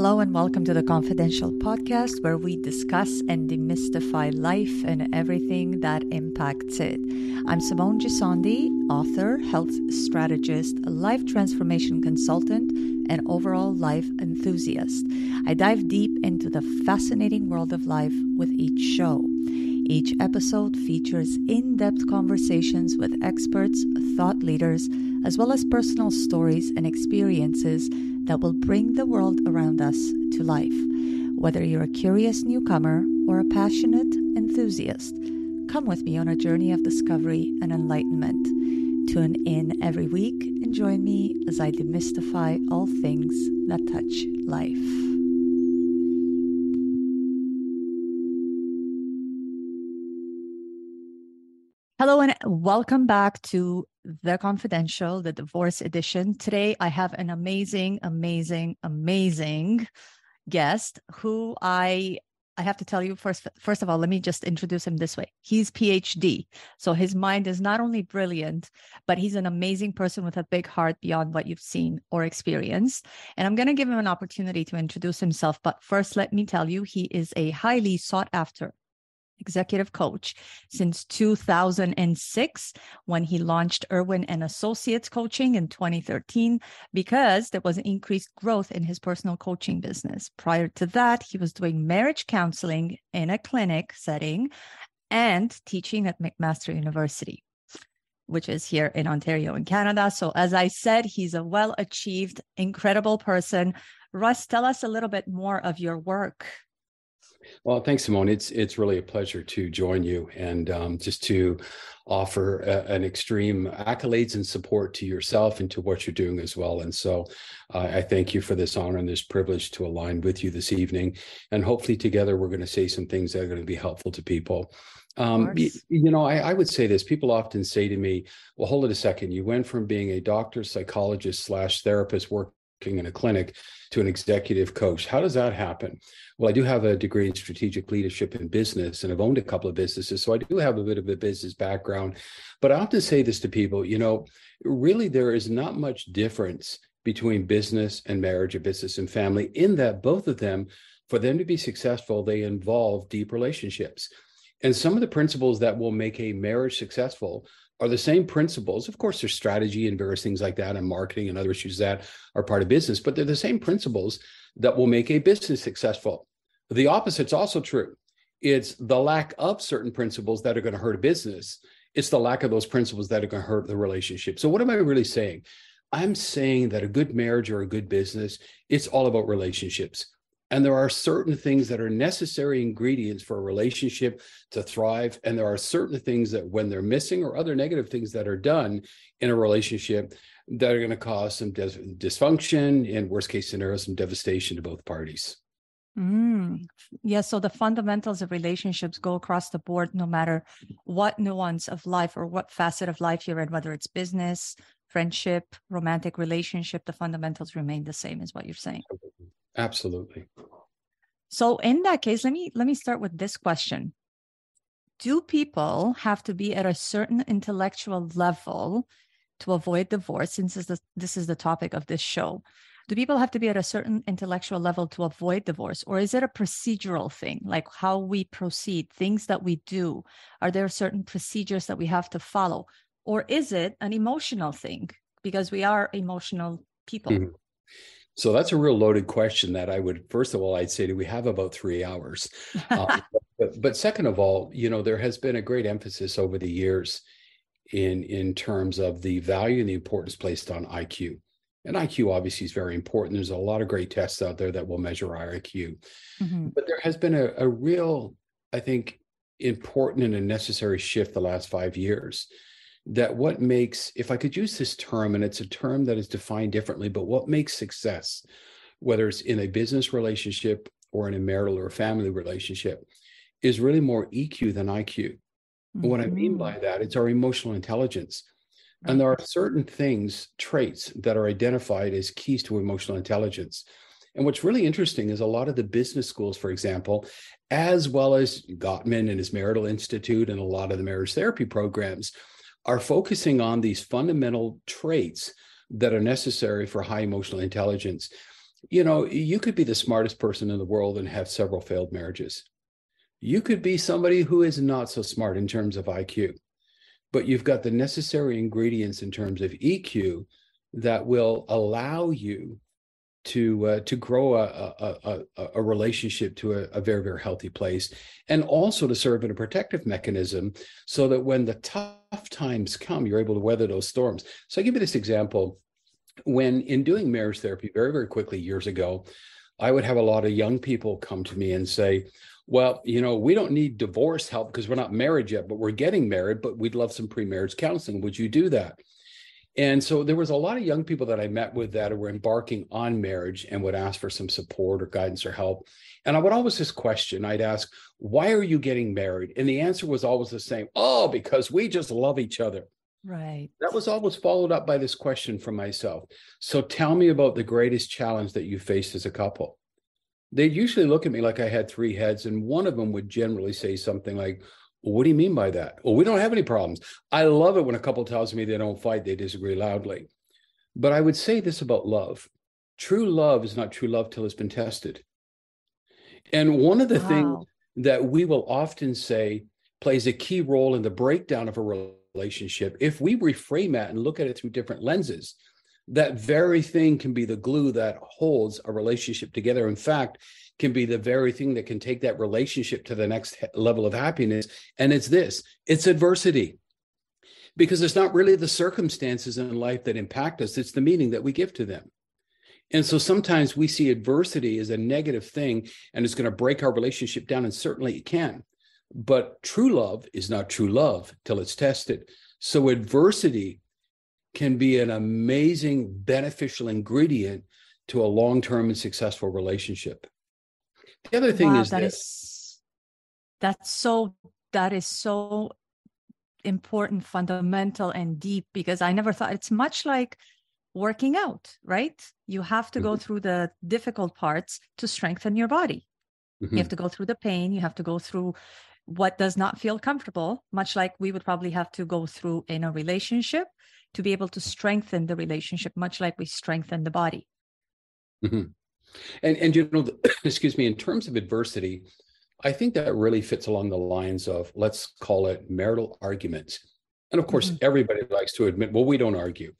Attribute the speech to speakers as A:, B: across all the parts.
A: Hello, and welcome to the Confidential Podcast, where we discuss and demystify life and everything that impacts it. I'm Simone Gissondi, author, health strategist, life transformation consultant, and overall life enthusiast. I dive deep into the fascinating world of life with each show. Each episode features in depth conversations with experts, thought leaders, as well as personal stories and experiences that will bring the world around us to life. Whether you're a curious newcomer or a passionate enthusiast, come with me on a journey of discovery and enlightenment. Tune in every week and join me as I demystify all things that touch life. Hello and welcome back to The Confidential, the divorce edition. Today I have an amazing, amazing, amazing guest who I I have to tell you first first of all, let me just introduce him this way. He's PhD. So his mind is not only brilliant, but he's an amazing person with a big heart beyond what you've seen or experienced. And I'm going to give him an opportunity to introduce himself, but first let me tell you he is a highly sought after executive coach since 2006 when he launched Irwin and Associates Coaching in 2013 because there was increased growth in his personal coaching business. Prior to that, he was doing marriage counseling in a clinic setting and teaching at McMaster University which is here in Ontario in Canada. So as I said, he's a well-achieved, incredible person. Russ, tell us a little bit more of your work.
B: Well, thanks, Simone. It's it's really a pleasure to join you and um, just to offer a, an extreme accolades and support to yourself and to what you're doing as well. And so, uh, I thank you for this honor and this privilege to align with you this evening. And hopefully, together, we're going to say some things that are going to be helpful to people. Um, you, you, know, I, I, would say this. People often say to me, "Well, hold it a second. You went from being a doctor, psychologist slash therapist, work in a clinic to an executive coach. How does that happen? Well, I do have a degree in strategic leadership and business, and I've owned a couple of businesses. So I do have a bit of a business background. But I often say this to people you know, really, there is not much difference between business and marriage or business and family, in that both of them, for them to be successful, they involve deep relationships. And some of the principles that will make a marriage successful are the same principles. Of course, there's strategy and various things like that, and marketing and other issues that are part of business, but they're the same principles that will make a business successful. The opposite's also true. It's the lack of certain principles that are going to hurt a business. It's the lack of those principles that are going to hurt the relationship. So, what am I really saying? I'm saying that a good marriage or a good business, it's all about relationships. And there are certain things that are necessary ingredients for a relationship to thrive. And there are certain things that, when they're missing, or other negative things that are done in a relationship, that are going to cause some dysfunction and, worst case scenario, some devastation to both parties.
A: Mm. Yeah. So the fundamentals of relationships go across the board, no matter what nuance of life or what facet of life you're in, whether it's business, friendship, romantic relationship, the fundamentals remain the same, is what you're saying.
B: Absolutely.
A: So in that case, let me let me start with this question. Do people have to be at a certain intellectual level to avoid divorce since this is the, this is the topic of this show? Do people have to be at a certain intellectual level to avoid divorce or is it a procedural thing like how we proceed, things that we do? Are there certain procedures that we have to follow or is it an emotional thing because we are emotional people? Mm-hmm.
B: So that's a real loaded question that I would, first of all, I'd say that we have about three hours. Uh, but, but second of all, you know, there has been a great emphasis over the years in, in terms of the value and the importance placed on IQ. And IQ obviously is very important. There's a lot of great tests out there that will measure our IQ. Mm-hmm. But there has been a, a real, I think, important and a necessary shift the last five years that what makes, if I could use this term, and it's a term that is defined differently, but what makes success, whether it's in a business relationship or in a marital or family relationship, is really more EQ than IQ. Mm-hmm. What I mean by mm-hmm. that, it's our emotional intelligence. And there are certain things, traits that are identified as keys to emotional intelligence. And what's really interesting is a lot of the business schools, for example, as well as Gottman and his Marital Institute and a lot of the marriage therapy programs, are focusing on these fundamental traits that are necessary for high emotional intelligence. you know, you could be the smartest person in the world and have several failed marriages. You could be somebody who is not so smart in terms of IQ, but you've got the necessary ingredients in terms of EQ that will allow you to uh, to grow a, a, a, a relationship to a, a, very very healthy place and also to serve in a protective mechanism so that when the tough times come you're able to weather those storms. So i give you this example. When in doing marriage therapy very very quickly years ago i would have a lot of young people come to me and say well you know we don't need divorce help because we're not married yet but we're getting married but we'd love some pre-marriage counseling. Would you do that and so there was a lot of young people that I met with that were embarking on marriage and would ask for some support or guidance or help. And I would always just question, I'd ask, why are you getting married? And the answer was always the same. Oh, because we just love each other.
A: Right.
B: That was always followed up by this question from myself. So tell me about the greatest challenge that you faced as a couple. They'd usually look at me like I had three heads, and one of them would generally say something like, what do you mean by that? Well, we don't have any problems. I love it when a couple tells me they don't fight, they disagree loudly. But I would say this about love true love is not true love till it's been tested. And one of the wow. things that we will often say plays a key role in the breakdown of a relationship, if we reframe that and look at it through different lenses, that very thing can be the glue that holds a relationship together. In fact, can be the very thing that can take that relationship to the next level of happiness. And it's this it's adversity. Because it's not really the circumstances in life that impact us, it's the meaning that we give to them. And so sometimes we see adversity as a negative thing and it's going to break our relationship down, and certainly it can. But true love is not true love till it's tested. So adversity can be an amazing beneficial ingredient to a long-term and successful relationship. The other thing wow, is
A: that this. is that's so that is so important, fundamental, and deep because I never thought it's much like working out, right? You have to mm-hmm. go through the difficult parts to strengthen your body. Mm-hmm. You have to go through the pain, you have to go through what does not feel comfortable, much like we would probably have to go through in a relationship to be able to strengthen the relationship, much like we strengthen the body.
B: Mm-hmm. And and you know, excuse me, in terms of adversity, I think that really fits along the lines of let's call it marital arguments. And of course, mm-hmm. everybody likes to admit, well, we don't argue.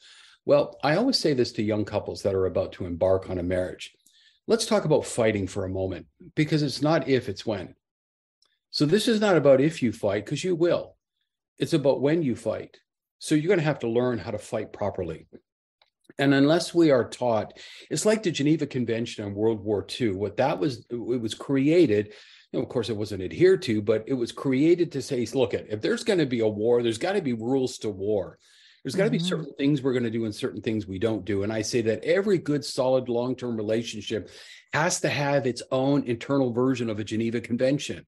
B: Well, I always say this to young couples that are about to embark on a marriage. Let's talk about fighting for a moment because it's not if, it's when. So this is not about if you fight, because you will. It's about when you fight. So you're going to have to learn how to fight properly. And unless we are taught, it's like the Geneva Convention on World War II. What that was, it was created. You know, of course, it wasn't adhered to, but it was created to say, look, at if there's going to be a war, there's got to be rules to war. There's got to mm-hmm. be certain things we're going to do and certain things we don't do. And I say that every good, solid, long term relationship has to have its own internal version of a Geneva Convention.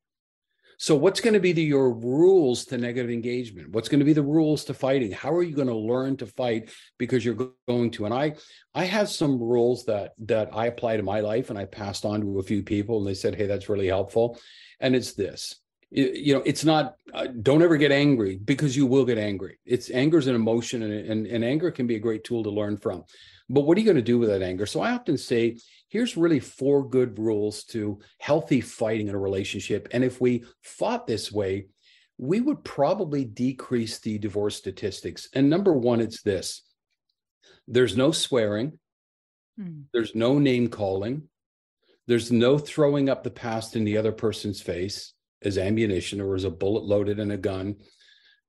B: So, what's going to be the, your rules to negative engagement? What's going to be the rules to fighting? How are you going to learn to fight because you're going to? And I, I have some rules that that I apply to my life, and I passed on to a few people, and they said, "Hey, that's really helpful." And it's this: you know, it's not. Uh, don't ever get angry because you will get angry. It's anger is an emotion, and, and and anger can be a great tool to learn from. But what are you going to do with that anger? So I often say, here's really four good rules to healthy fighting in a relationship. And if we fought this way, we would probably decrease the divorce statistics. And number one, it's this there's no swearing, hmm. there's no name calling, there's no throwing up the past in the other person's face as ammunition or as a bullet loaded in a gun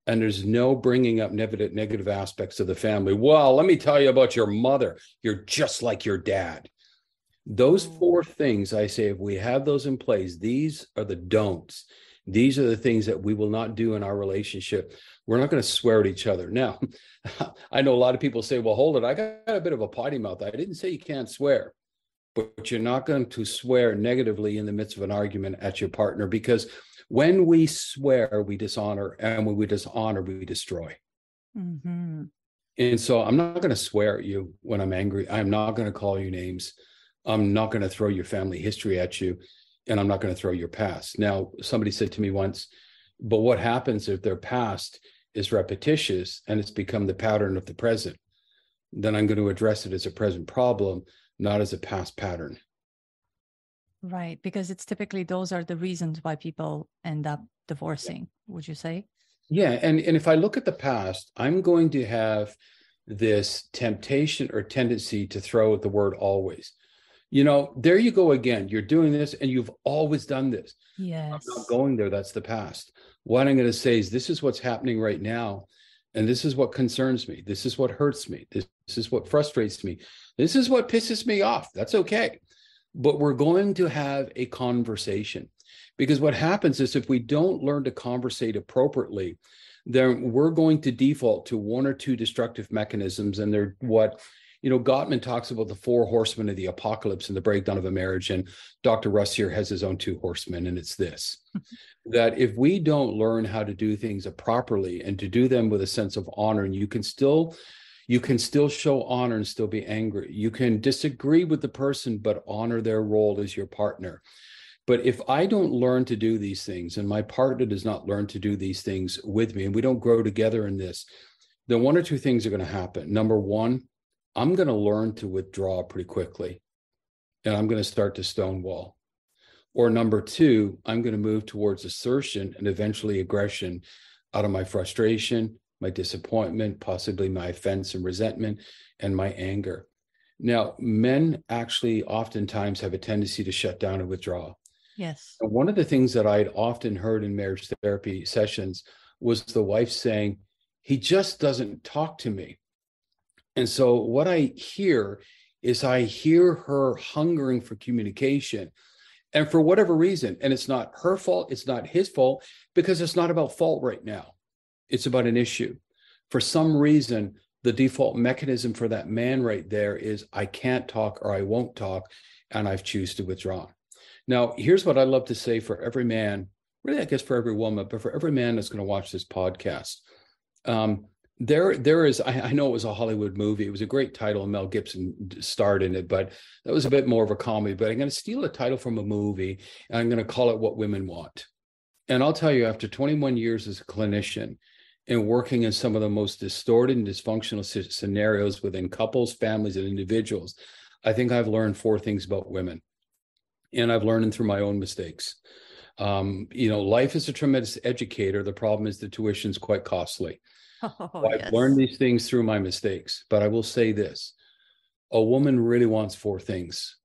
B: and there's no bringing up negative negative aspects of the family. Well, let me tell you about your mother. You're just like your dad. Those mm. four things, I say, if we have those in place, these are the don'ts. These are the things that we will not do in our relationship. We're not going to swear at each other. Now, I know a lot of people say, well, hold it. I got a bit of a potty mouth. I didn't say you can't swear, but you're not going to swear negatively in the midst of an argument at your partner because when we swear, we dishonor, and when we dishonor, we destroy. Mm-hmm. And so I'm not going to swear at you when I'm angry. I'm not going to call you names. I'm not going to throw your family history at you, and I'm not going to throw your past. Now, somebody said to me once, but what happens if their past is repetitious and it's become the pattern of the present? Then I'm going to address it as a present problem, not as a past pattern.
A: Right. Because it's typically those are the reasons why people end up divorcing, yeah. would you say?
B: Yeah. And, and if I look at the past, I'm going to have this temptation or tendency to throw the word always. You know, there you go again. You're doing this and you've always done this.
A: Yes.
B: I'm not going there. That's the past. What I'm going to say is this is what's happening right now. And this is what concerns me. This is what hurts me. This, this is what frustrates me. This is what pisses me off. That's okay. But we're going to have a conversation because what happens is if we don't learn to conversate appropriately, then we're going to default to one or two destructive mechanisms. And they're what you know, Gottman talks about the four horsemen of the apocalypse and the breakdown of a marriage. And Dr. Russ here has his own two horsemen, and it's this that if we don't learn how to do things properly and to do them with a sense of honor, and you can still you can still show honor and still be angry. You can disagree with the person, but honor their role as your partner. But if I don't learn to do these things and my partner does not learn to do these things with me and we don't grow together in this, then one or two things are going to happen. Number one, I'm going to learn to withdraw pretty quickly and I'm going to start to stonewall. Or number two, I'm going to move towards assertion and eventually aggression out of my frustration, my disappointment, possibly my offense and resentment, and my anger. Now, men actually oftentimes have a tendency to shut down and withdraw.
A: Yes.
B: And one of the things that I'd often heard in marriage therapy sessions was the wife saying, He just doesn't talk to me. And so what I hear is I hear her hungering for communication. And for whatever reason, and it's not her fault, it's not his fault, because it's not about fault right now. It's about an issue. For some reason, the default mechanism for that man right there is I can't talk or I won't talk, and I've choose to withdraw. Now, here's what I love to say for every man, really, I guess for every woman, but for every man that's going to watch this podcast. Um, there there is I, I, know it was a hollywood movie. It was a great title mel gibson starred in it but that was a bit more of a comedy but i'm going to steal a title from a movie and i'm going to call it what women want. And i'll tell you after 21 years as a clinician and working in some of the most distorted and dysfunctional scenarios within couples families and individuals i think i've learned four things about women. And i've learned through my own mistakes. Um, you know life is a tremendous educator. The problem is the tuition is quite costly Oh, I've yes. learned these things through my mistakes, but I will say this a woman really wants four things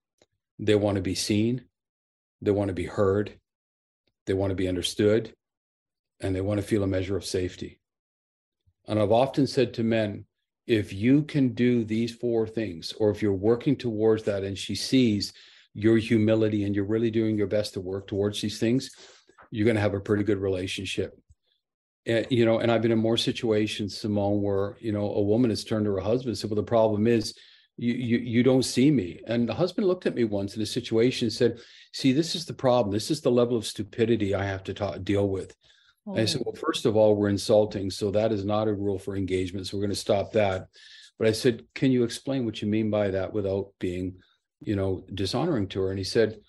B: they want to be seen, they want to be heard, they want to be understood, and they want to feel a measure of safety. And I've often said to men, if you can do these four things, or if you're working towards that and she sees your humility and you're really doing your best to work towards these things, you're going to have a pretty good relationship you know, and I've been in more situations, Simone, where you know a woman has turned to her husband and said, "Well, the problem is you you you don't see me." And the husband looked at me once in a situation and said, "See, this is the problem. This is the level of stupidity I have to ta- deal with." Oh. I said, "Well, first of all, we're insulting, so that is not a rule for engagement. So we're going to stop that." But I said, "Can you explain what you mean by that without being, you know, dishonoring to her?" And he said,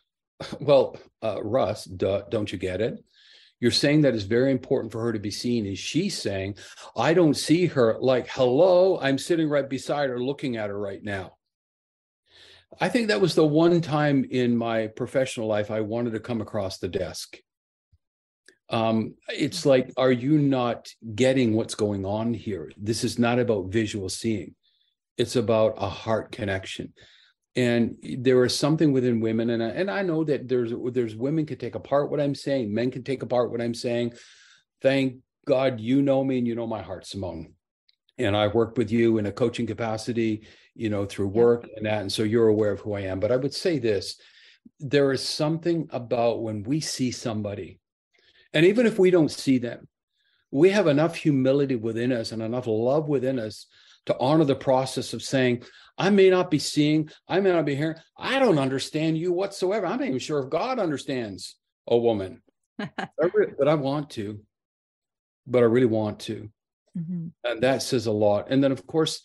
B: "Well, uh, Russ, duh, don't you get it?" You're saying that it's very important for her to be seen. Is she saying, I don't see her like, hello, I'm sitting right beside her looking at her right now? I think that was the one time in my professional life I wanted to come across the desk. Um, it's like, are you not getting what's going on here? This is not about visual seeing, it's about a heart connection and there is something within women and I, and I know that there's there's women can take apart what I'm saying men can take apart what I'm saying. Thank God you know me and you know my heart Simone. And I've worked with you in a coaching capacity you know through work and that and so you're aware of who I am. But I would say this there is something about when we see somebody and even if we don't see them we have enough humility within us and enough love within us to honor the process of saying I may not be seeing, I may not be hearing. I don't understand you whatsoever. I'm not even sure if God understands a woman, but I want to, but I really want to. Mm-hmm. And that says a lot. And then, of course,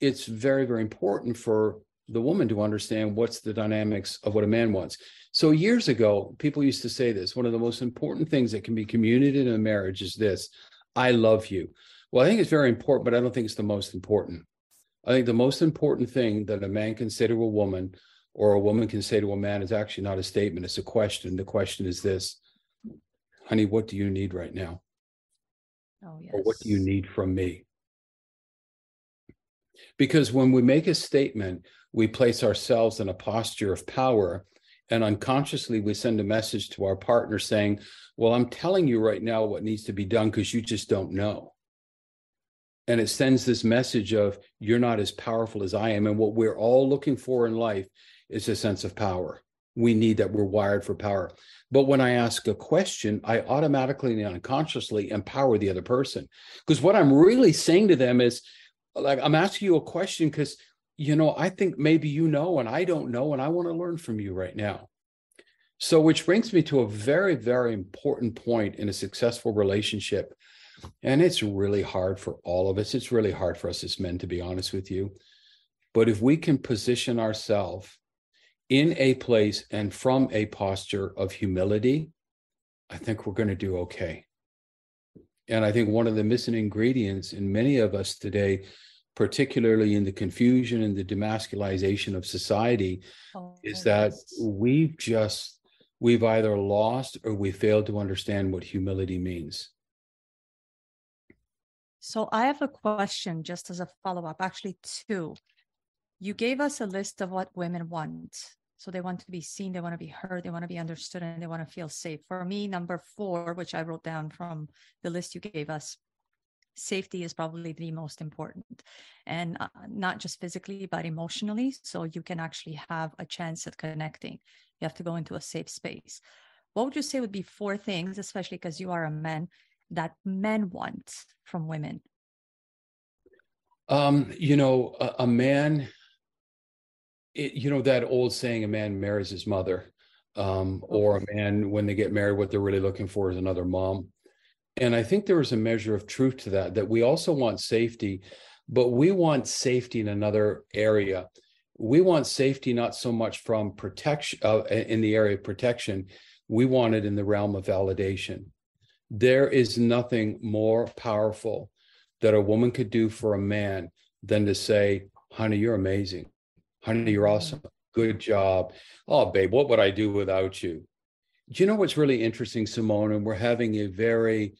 B: it's very, very important for the woman to understand what's the dynamics of what a man wants. So, years ago, people used to say this one of the most important things that can be communicated in a marriage is this I love you. Well, I think it's very important, but I don't think it's the most important. I think the most important thing that a man can say to a woman or a woman can say to a man is actually not a statement, it's a question. The question is this Honey, what do you need right now?
A: Oh, yes.
B: Or what do you need from me? Because when we make a statement, we place ourselves in a posture of power. And unconsciously, we send a message to our partner saying, Well, I'm telling you right now what needs to be done because you just don't know. And it sends this message of, You're not as powerful as I am. And what we're all looking for in life is a sense of power. We need that. We're wired for power. But when I ask a question, I automatically and unconsciously empower the other person. Because what I'm really saying to them is, like, I'm asking you a question because you know, I think maybe you know and I don't know, and I want to learn from you right now. So, which brings me to a very, very important point in a successful relationship. And it's really hard for all of us. It's really hard for us as men, to be honest with you. But if we can position ourselves in a place and from a posture of humility, I think we're going to do okay. And I think one of the missing ingredients in many of us today particularly in the confusion and the demasculization of society, oh, is that we've just we've either lost or we failed to understand what humility means.
A: So I have a question just as a follow-up, actually two. You gave us a list of what women want. So they want to be seen, they want to be heard, they want to be understood, and they want to feel safe. For me, number four, which I wrote down from the list you gave us, safety is probably the most important and uh, not just physically but emotionally so you can actually have a chance at connecting you have to go into a safe space what would you say would be four things especially because you are a man that men want from women
B: um you know a, a man it, you know that old saying a man marries his mother um, or a man when they get married what they're really looking for is another mom and I think there is a measure of truth to that, that we also want safety, but we want safety in another area. We want safety not so much from protection uh, in the area of protection, we want it in the realm of validation. There is nothing more powerful that a woman could do for a man than to say, honey, you're amazing. Honey, you're mm-hmm. awesome. Good job. Oh, babe, what would I do without you? Do you know what's really interesting, Simone? And we're having a very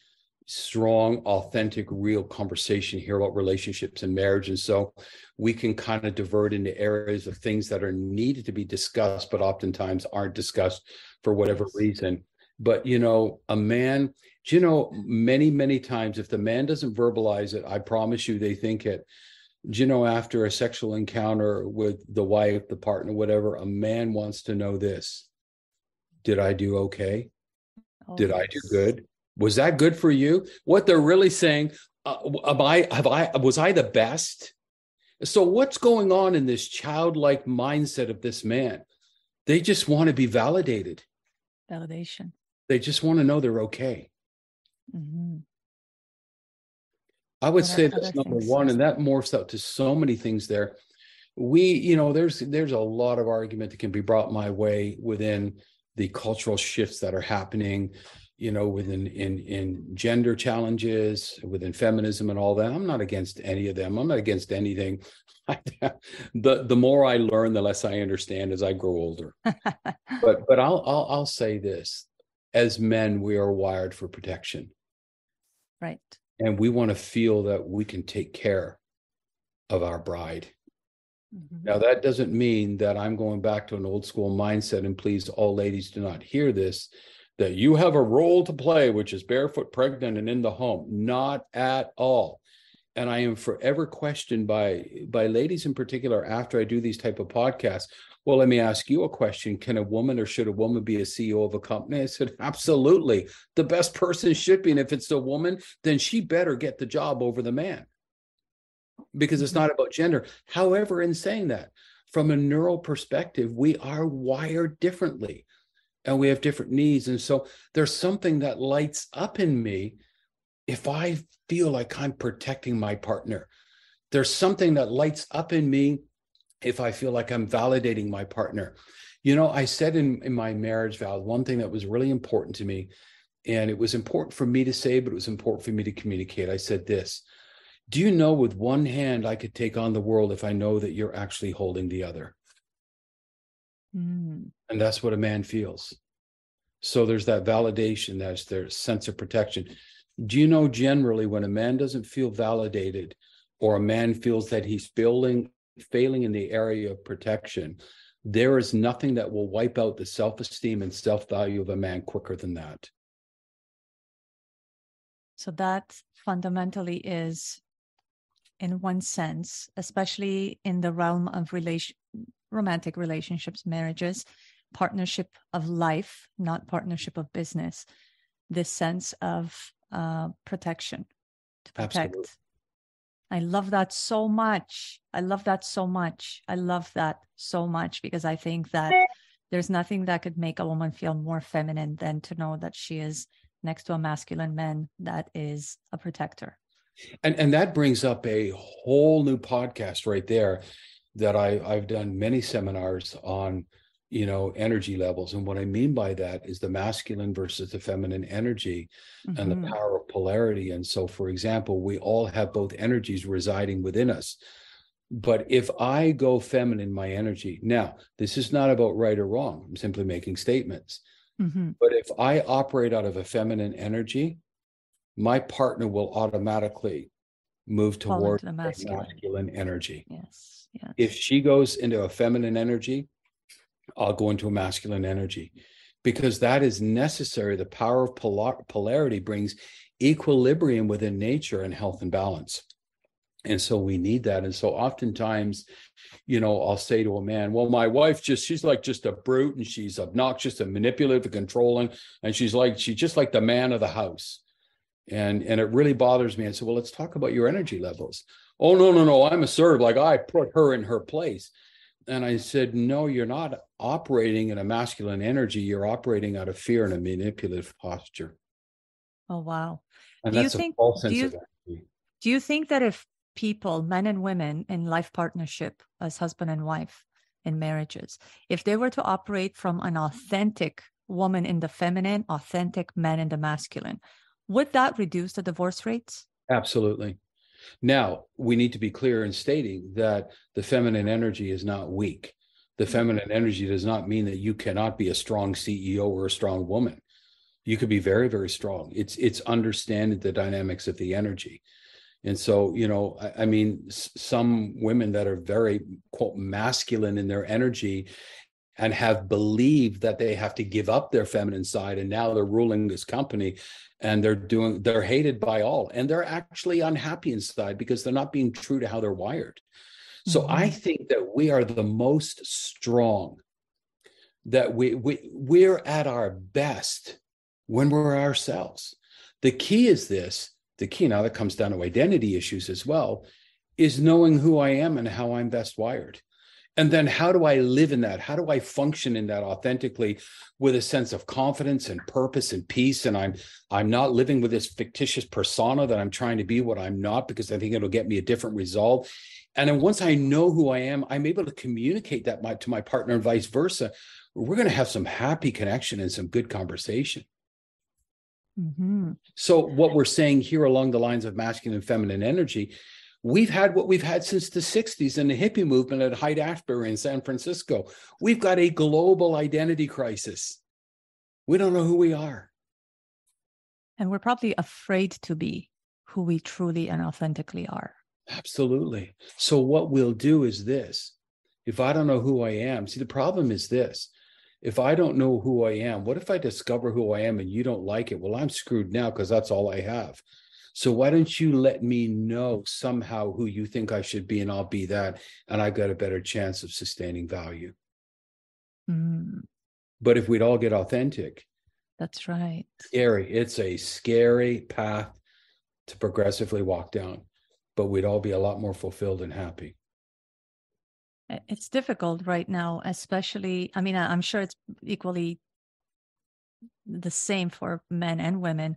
B: strong, authentic, real conversation here about relationships and marriage. And so we can kind of divert into areas of things that are needed to be discussed, but oftentimes aren't discussed for whatever reason. But, you know, a man, you know, many, many times, if the man doesn't verbalize it, I promise you they think it. you know, after a sexual encounter with the wife, the partner, whatever, a man wants to know this. Did I do okay? Oh, Did I do good? was that good for you? What they're really saying uh, am i have i was i the best? So what's going on in this childlike mindset of this man? They just want to be validated.
A: Validation
B: they just want to know they're okay mm-hmm. i would say that's number one and that morphs out to so many things there we you know there's there's a lot of argument that can be brought my way within the cultural shifts that are happening you know, within in in gender challenges, within feminism and all that. I'm not against any of them. I'm not against anything. the the more I learn, the less I understand as I grow older. but but I'll I'll I'll say this: as men, we are wired for protection,
A: right?
B: And we want to feel that we can take care of our bride. Mm-hmm. Now that doesn't mean that I'm going back to an old school mindset. And please, all ladies, do not hear this that you have a role to play, which is barefoot, pregnant, and in the home. Not at all. And I am forever questioned by by ladies in particular after I do these type of podcasts. Well, let me ask you a question. Can a woman or should a woman be a CEO of a company? I said, absolutely. The best person should be. And if it's a woman, then she better get the job over the man because it's mm-hmm. not about gender. However, in saying that, from a neural perspective, we are wired differently and we have different needs. And so there's something that lights up in me if I feel like I'm protecting my partner. There's something that lights up in me if I feel like I'm validating my partner. You know, I said in, in my marriage vow, one thing that was really important to me, and it was important for me to say, but it was important for me to communicate. I said this Do you know with one hand I could take on the world if I know that you're actually holding the other?
A: Mm.
B: And that's what a man feels. So there's that validation, that's their sense of protection. Do you know generally when a man doesn't feel validated or a man feels that he's failing failing in the area of protection, there is nothing that will wipe out the self-esteem and self-value of a man quicker than that.
A: So that fundamentally is in one sense, especially in the realm of relation romantic relationships, marriages, partnership of life, not partnership of business, this sense of uh, protection to protect.
B: Absolutely.
A: I love that so much. I love that so much. I love that so much because I think that there's nothing that could make a woman feel more feminine than to know that she is next to a masculine man that is a protector.
B: And and that brings up a whole new podcast right there that I, I've done many seminars on you know energy levels and what i mean by that is the masculine versus the feminine energy mm-hmm. and the mm-hmm. power of polarity and so for example we all have both energies residing within us but if i go feminine my energy now this is not about right or wrong i'm simply making statements mm-hmm. but if i operate out of a feminine energy my partner will automatically move toward the masculine. masculine energy
A: yes, yes
B: if she goes into a feminine energy I'll go into a masculine energy because that is necessary. The power of polar- polarity brings equilibrium within nature and health and balance. And so we need that. And so oftentimes, you know, I'll say to a man, well, my wife just, she's like just a brute and she's obnoxious and manipulative and controlling. And she's like, she's just like the man of the house. And, and it really bothers me. I said, well, let's talk about your energy levels. Oh, no, no, no. I'm a assertive. Like I put her in her place. And I said, no, you're not operating in a masculine energy. You're operating out of fear and a manipulative posture.
A: Oh, wow.
B: And do that's you think, a false sense
A: do you,
B: of energy.
A: Do you think that if people, men and women in life partnership as husband and wife in marriages, if they were to operate from an authentic woman in the feminine, authentic man in the masculine, would that reduce the divorce rates?
B: Absolutely. Now, we need to be clear in stating that the feminine energy is not weak. The mm-hmm. feminine energy does not mean that you cannot be a strong CEO or a strong woman. You could be very, very strong. It's it's understanding the dynamics of the energy. And so, you know, I, I mean, s- some women that are very quote masculine in their energy and have believed that they have to give up their feminine side and now they're ruling this company and they're doing they're hated by all and they're actually unhappy inside because they're not being true to how they're wired. So mm-hmm. i think that we are the most strong that we, we we're at our best when we're ourselves. The key is this the key now that comes down to identity issues as well is knowing who i am and how i'm best wired and then how do i live in that? How do i function in that authentically with a sense of confidence and purpose and peace? And i'm i'm not living with this fictitious persona that i'm trying to be what i'm not because i think it'll get me a different result. And then once i know who i am i'm able to communicate that my, to my partner and vice versa. We're going to have some happy connection and some good conversation.
A: Mm-hmm.
B: so what we're saying here along the lines of masculine and feminine energy We've had what we've had since the 60s and the hippie movement at Haight Ashbury in San Francisco. We've got a global identity crisis. We don't know who we are.
A: And we're probably afraid to be who we truly and authentically are.
B: Absolutely. So, what we'll do is this if I don't know who I am, see, the problem is this. If I don't know who I am, what if I discover who I am and you don't like it? Well, I'm screwed now because that's all I have. So why don't you let me know somehow who you think I should be, and I'll be that, and I've got a better chance of sustaining value.
A: Mm.
B: But if we'd all get authentic,
A: that's right.
B: Scary. It's a scary path to progressively walk down, but we'd all be a lot more fulfilled and happy.
A: It's difficult right now, especially. I mean, I'm sure it's equally the same for men and women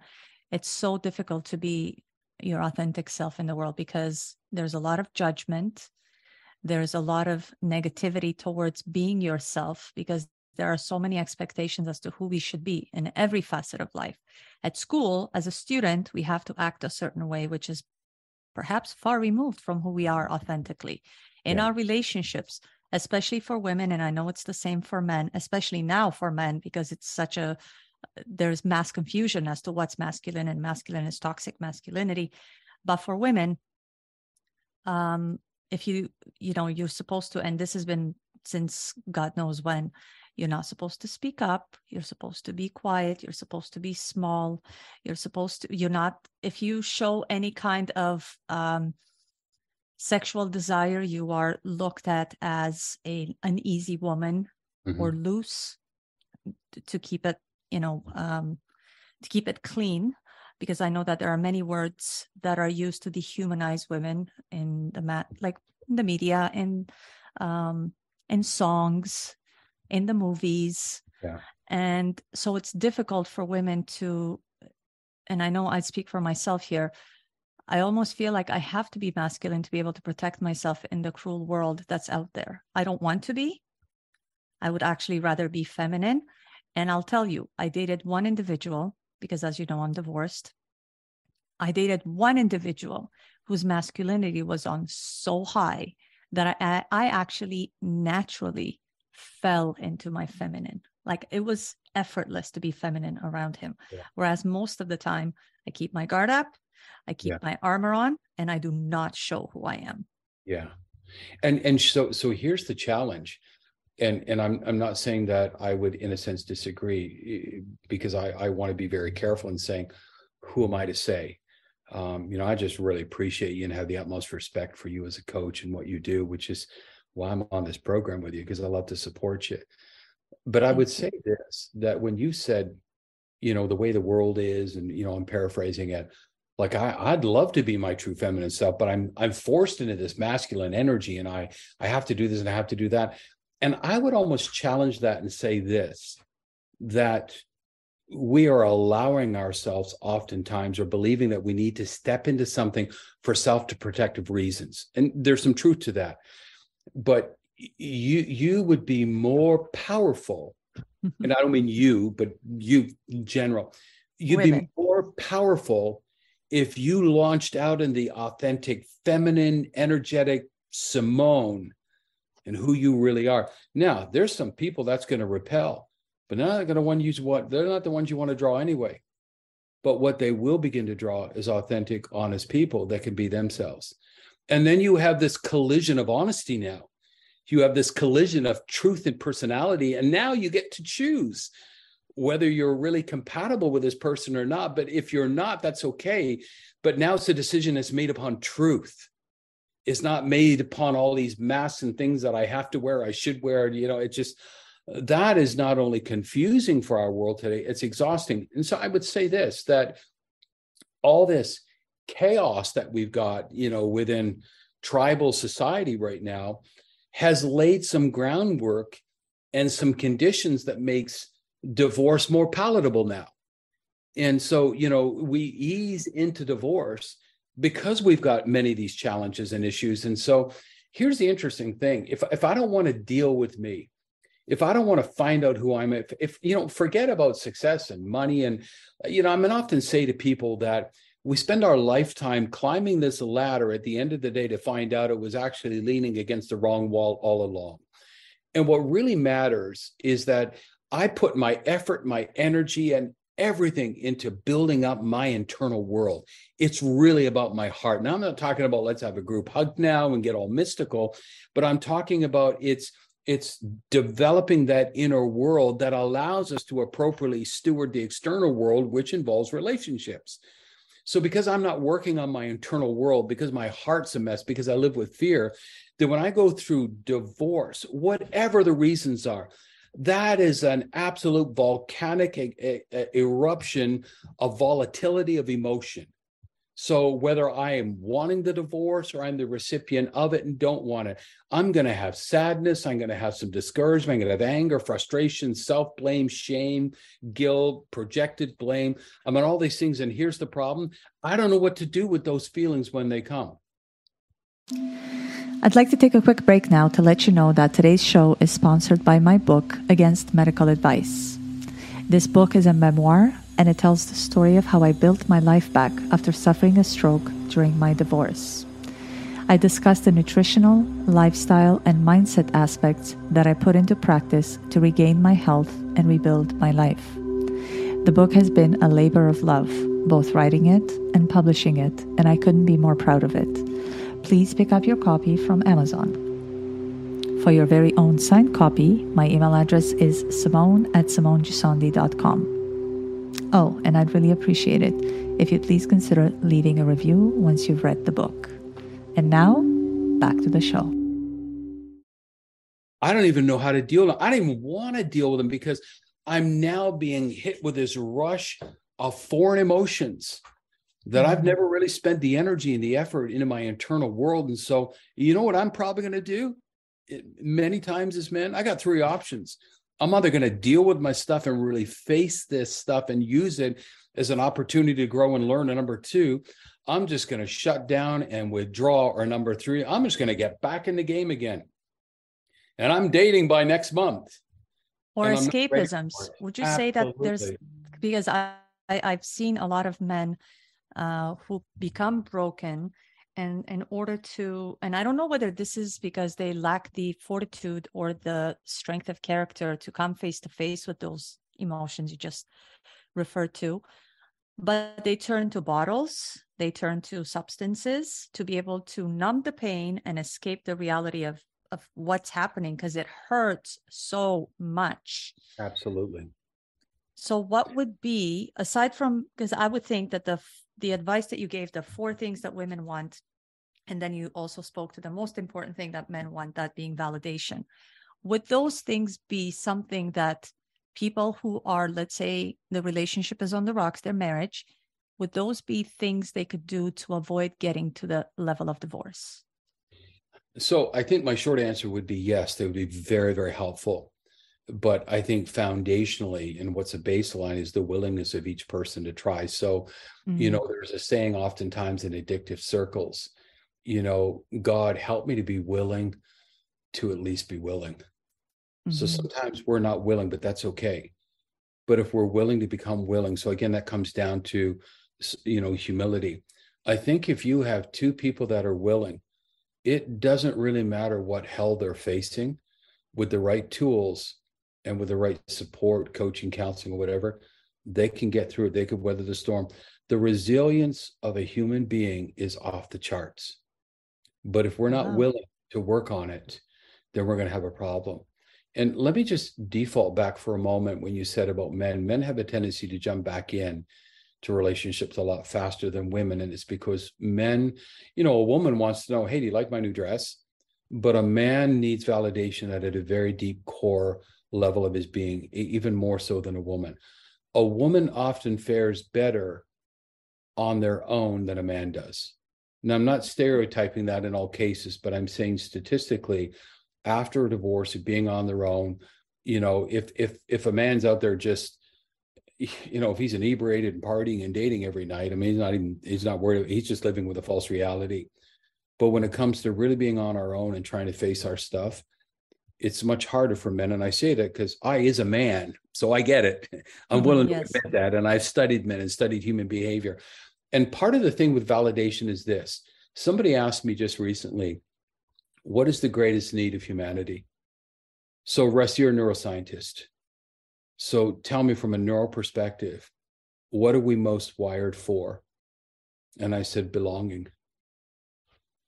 A: it's so difficult to be your authentic self in the world because there's a lot of judgment. There's a lot of negativity towards being yourself because there are so many expectations as to who we should be in every facet of life. At school as a student we have to act a certain way which is perhaps far removed from who we are authentically. In yeah. our relationships especially for women and i know it's the same for men especially now for men because it's such a there's mass confusion as to what's masculine and masculine is toxic masculinity but for women um if you you know you're supposed to and this has been since god knows when you're not supposed to speak up you're supposed to be quiet you're supposed to be small you're supposed to you're not if you show any kind of um sexual desire you are looked at as a an easy woman mm-hmm. or loose to keep it you know um to keep it clean because i know that there are many words that are used to dehumanize women in the mat like in the media in um in songs in the movies
B: yeah.
A: and so it's difficult for women to and i know i speak for myself here I almost feel like I have to be masculine to be able to protect myself in the cruel world that's out there. I don't want to be. I would actually rather be feminine. And I'll tell you, I dated one individual because, as you know, I'm divorced. I dated one individual whose masculinity was on so high that I, I actually naturally fell into my feminine. Like it was effortless to be feminine around him. Yeah. Whereas most of the time, I keep my guard up. I keep yeah. my armor on and I do not show who I am.
B: Yeah. And and so so here's the challenge. And and I'm I'm not saying that I would in a sense disagree because I I want to be very careful in saying who am I to say? Um, you know, I just really appreciate you and have the utmost respect for you as a coach and what you do, which is why I'm on this program with you because I love to support you. But I would say this that when you said, you know, the way the world is, and you know, I'm paraphrasing it, like I, I'd love to be my true feminine self, but I'm I'm forced into this masculine energy, and I I have to do this and I have to do that. And I would almost challenge that and say this that we are allowing ourselves oftentimes or believing that we need to step into something for self-protective reasons. And there's some truth to that. But you you would be more powerful, and I don't mean you, but you in general, you'd Women. be more powerful if you launched out in the authentic feminine energetic simone and who you really are now there's some people that's going to repel but they're not going to want to use what they're not the ones you want to draw anyway but what they will begin to draw is authentic honest people that can be themselves and then you have this collision of honesty now you have this collision of truth and personality and now you get to choose whether you're really compatible with this person or not. But if you're not, that's okay. But now it's a decision that's made upon truth. It's not made upon all these masks and things that I have to wear, I should wear. You know, it just that is not only confusing for our world today, it's exhausting. And so I would say this that all this chaos that we've got, you know, within tribal society right now has laid some groundwork and some conditions that makes divorce more palatable now. And so, you know, we ease into divorce because we've got many of these challenges and issues. And so, here's the interesting thing if, if I don't want to deal with me, if I don't want to find out who I'm, if, if you know, forget about success and money. And, you know, I'm mean, often say to people that we spend our lifetime climbing this ladder at the end of the day to find out it was actually leaning against the wrong wall all along. And what really matters is that I put my effort, my energy, and everything into building up my internal world. It's really about my heart. Now, I'm not talking about let's have a group hug now and get all mystical, but I'm talking about it's it's developing that inner world that allows us to appropriately steward the external world, which involves relationships. So, because I'm not working on my internal world, because my heart's a mess, because I live with fear, that when I go through divorce, whatever the reasons are, that is an absolute volcanic a, a, eruption of volatility of emotion. So whether I am wanting the divorce or I'm the recipient of it and don't want it, I'm going to have sadness. I'm going to have some discouragement. I'm going to have anger, frustration, self blame, shame, guilt, projected blame. I mean, all these things. And here's the problem I don't know what to do with those feelings when they come.
A: I'd like to take a quick break now to let you know that today's show is sponsored by my book, Against Medical Advice. This book is a memoir and it tells the story of how I built my life back after suffering a stroke during my divorce. I discuss the nutritional, lifestyle, and mindset aspects that I put into practice to regain my health and rebuild my life. The book has been a labor of love, both writing it and publishing it, and I couldn't be more proud of it. Please pick up your copy from Amazon. For your very own signed copy, my email address is simone at simonegissondi.com. Oh, and I'd really appreciate it if you'd please consider leaving a review once you've read the book. And now, back to the show.
B: I don't even know how to deal. I don't even want to deal with them because I'm now being hit with this rush of foreign emotions that I've mm-hmm. never really spent the energy and the effort into my internal world. And so, you know what I'm probably going to do? It, many times as men, I got three options. I'm either going to deal with my stuff and really face this stuff and use it as an opportunity to grow and learn. And number two, I'm just going to shut down and withdraw. Or number three, I'm just going to get back in the game again. And I'm dating by next month.
A: Or escapisms. Would you Absolutely. say that there's because I, I I've seen a lot of men uh, who become broken and in order to and i don't know whether this is because they lack the fortitude or the strength of character to come face to face with those emotions you just referred to but they turn to bottles they turn to substances to be able to numb the pain and escape the reality of of what's happening because it hurts so much.
B: Absolutely.
A: So what would be aside from because i would think that the the advice that you gave the four things that women want and then you also spoke to the most important thing that men want that being validation would those things be something that people who are, let's say, the relationship is on the rocks, their marriage, would those be things they could do to avoid getting to the level of divorce?
B: So I think my short answer would be yes, they would be very, very helpful. But I think foundationally, and what's a baseline is the willingness of each person to try. So, mm-hmm. you know, there's a saying oftentimes in addictive circles, you know, God help me to be willing to at least be willing. Mm-hmm. So sometimes we're not willing, but that's okay. But if we're willing to become willing, so again, that comes down to, you know, humility. I think if you have two people that are willing, it doesn't really matter what hell they're facing with the right tools and with the right support, coaching, counseling, or whatever, they can get through it. They could weather the storm. The resilience of a human being is off the charts. But if we're not wow. willing to work on it, then we're going to have a problem. And let me just default back for a moment when you said about men. Men have a tendency to jump back in to relationships a lot faster than women. And it's because men, you know, a woman wants to know, hey, do you like my new dress? But a man needs validation at a very deep core level of his being, even more so than a woman. A woman often fares better on their own than a man does. Now, I'm not stereotyping that in all cases, but I'm saying statistically, after a divorce being on their own you know if if if a man's out there just you know if he's inebriated and partying and dating every night i mean he's not even he's not worried he's just living with a false reality but when it comes to really being on our own and trying to face our stuff it's much harder for men and i say that because i is a man so i get it i'm mm-hmm, willing yes. to admit that and i've studied men and studied human behavior and part of the thing with validation is this somebody asked me just recently what is the greatest need of humanity? So, Russ, you're a neuroscientist. So, tell me from a neural perspective, what are we most wired for? And I said, belonging.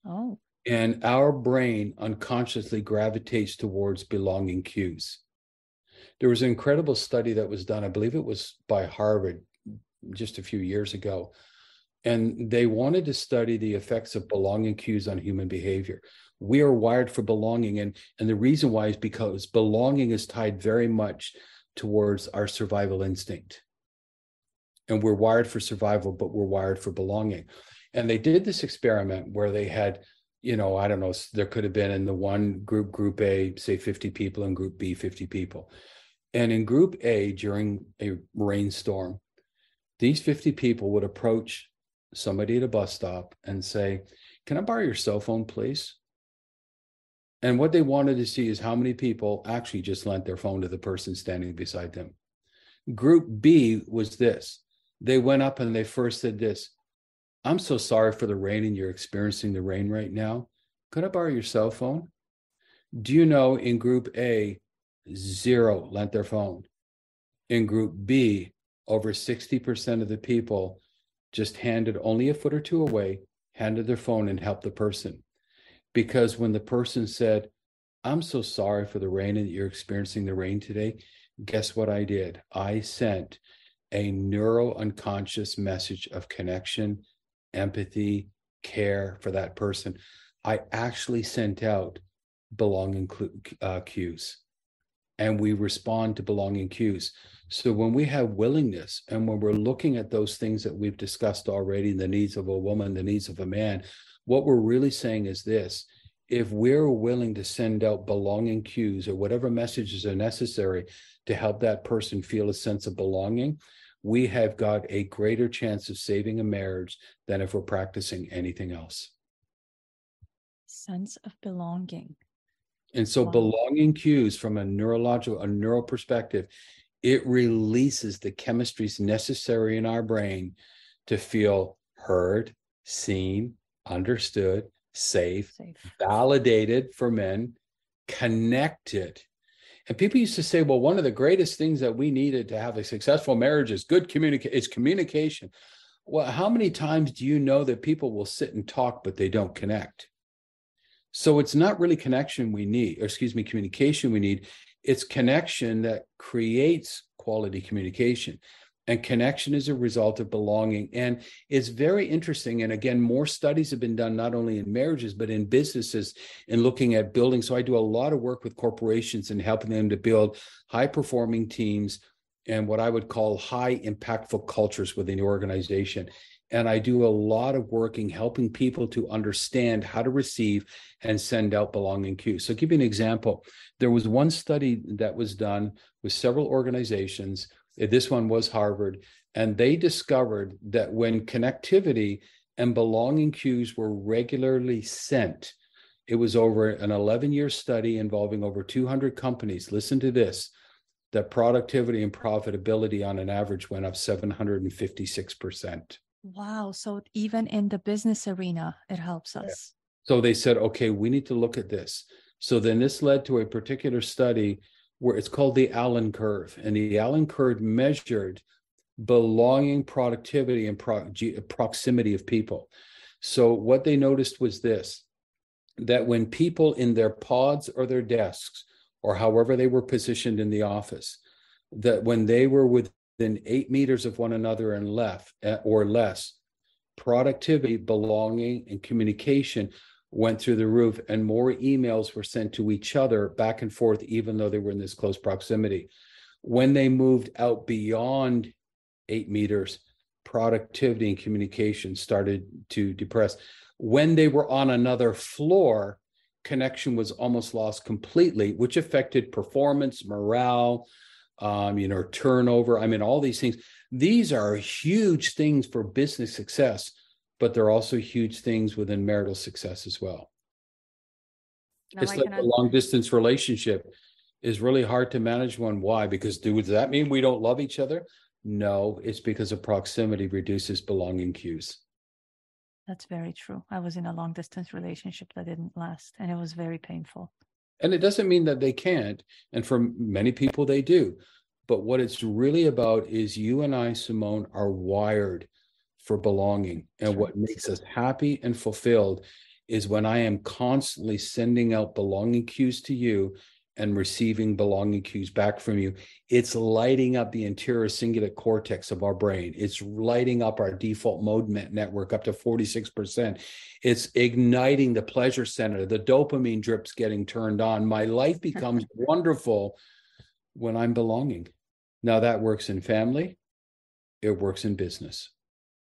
A: Oh.
B: And our brain unconsciously gravitates towards belonging cues. There was an incredible study that was done, I believe it was by Harvard just a few years ago. And they wanted to study the effects of belonging cues on human behavior we are wired for belonging and and the reason why is because belonging is tied very much towards our survival instinct and we're wired for survival but we're wired for belonging and they did this experiment where they had you know i don't know there could have been in the one group group a say 50 people and group b 50 people. And in group a during a rainstorm these 50 people would approach somebody at a bus stop and say can i borrow your cell phone please? And what they wanted to see is how many people actually just lent their phone to the person standing beside them. Group B was this. They went up and they first said this I'm so sorry for the rain and you're experiencing the rain right now. Could I borrow your cell phone? Do you know in group A, zero lent their phone? In group B, over 60% of the people just handed only a foot or two away, handed their phone and helped the person. Because when the person said, I'm so sorry for the rain and you're experiencing the rain today, guess what I did? I sent a neuro unconscious message of connection, empathy, care for that person. I actually sent out belonging uh, cues and we respond to belonging cues. So when we have willingness and when we're looking at those things that we've discussed already, the needs of a woman, the needs of a man, what we're really saying is this if we're willing to send out belonging cues or whatever messages are necessary to help that person feel a sense of belonging, we have got a greater chance of saving a marriage than if we're practicing anything else.
A: Sense of belonging.
B: And so, belonging cues from a neurological, a neural perspective, it releases the chemistries necessary in our brain to feel heard, seen, understood, safe, safe, validated for men, connected. And people used to say, well, one of the greatest things that we needed to have a successful marriage is good communication, is communication. Well, how many times do you know that people will sit and talk, but they don't connect? So it's not really connection we need, or excuse me, communication we need. It's connection that creates quality communication. And connection is a result of belonging. And it's very interesting. And again, more studies have been done not only in marriages, but in businesses in looking at building. So I do a lot of work with corporations and helping them to build high performing teams and what I would call high impactful cultures within the organization and I do a lot of working helping people to understand how to receive and send out belonging cues. So, give you an example. There was one study that was done with several organizations. Uh, this one was Harvard, and they discovered that when connectivity and belonging cues were regularly sent, it was over an 11 year study involving over 200 companies. Listen to this that productivity and profitability on an average went up 756%.
A: Wow. So even in the business arena, it helps us.
B: Yeah. So they said, okay, we need to look at this. So then this led to a particular study where it's called the Allen curve. And the Allen curve measured belonging, productivity, and pro- proximity of people. So what they noticed was this that when people in their pods or their desks, or however they were positioned in the office, that when they were within eight meters of one another and left eh, or less, productivity, belonging, and communication went through the roof, and more emails were sent to each other back and forth, even though they were in this close proximity. When they moved out beyond eight meters, productivity and communication started to depress. When they were on another floor, connection was almost lost completely, which affected performance, morale, um, you know, turnover. I mean, all these things. These are huge things for business success, but they're also huge things within marital success as well. It's like a long distance relationship is really hard to manage one. Why? Because do, does that mean we don't love each other? No, it's because of proximity reduces belonging cues.
A: That's very true. I was in a long distance relationship that didn't last and it was very painful.
B: And it doesn't mean that they can't. And for many people, they do. But what it's really about is you and I, Simone, are wired for belonging. And what makes us happy and fulfilled is when I am constantly sending out belonging cues to you and receiving belonging cues back from you, it's lighting up the anterior cingulate cortex of our brain. It's lighting up our default mode network up to 46%. It's igniting the pleasure center. The dopamine drips getting turned on. My life becomes wonderful when I'm belonging. Now that works in family, it works in business.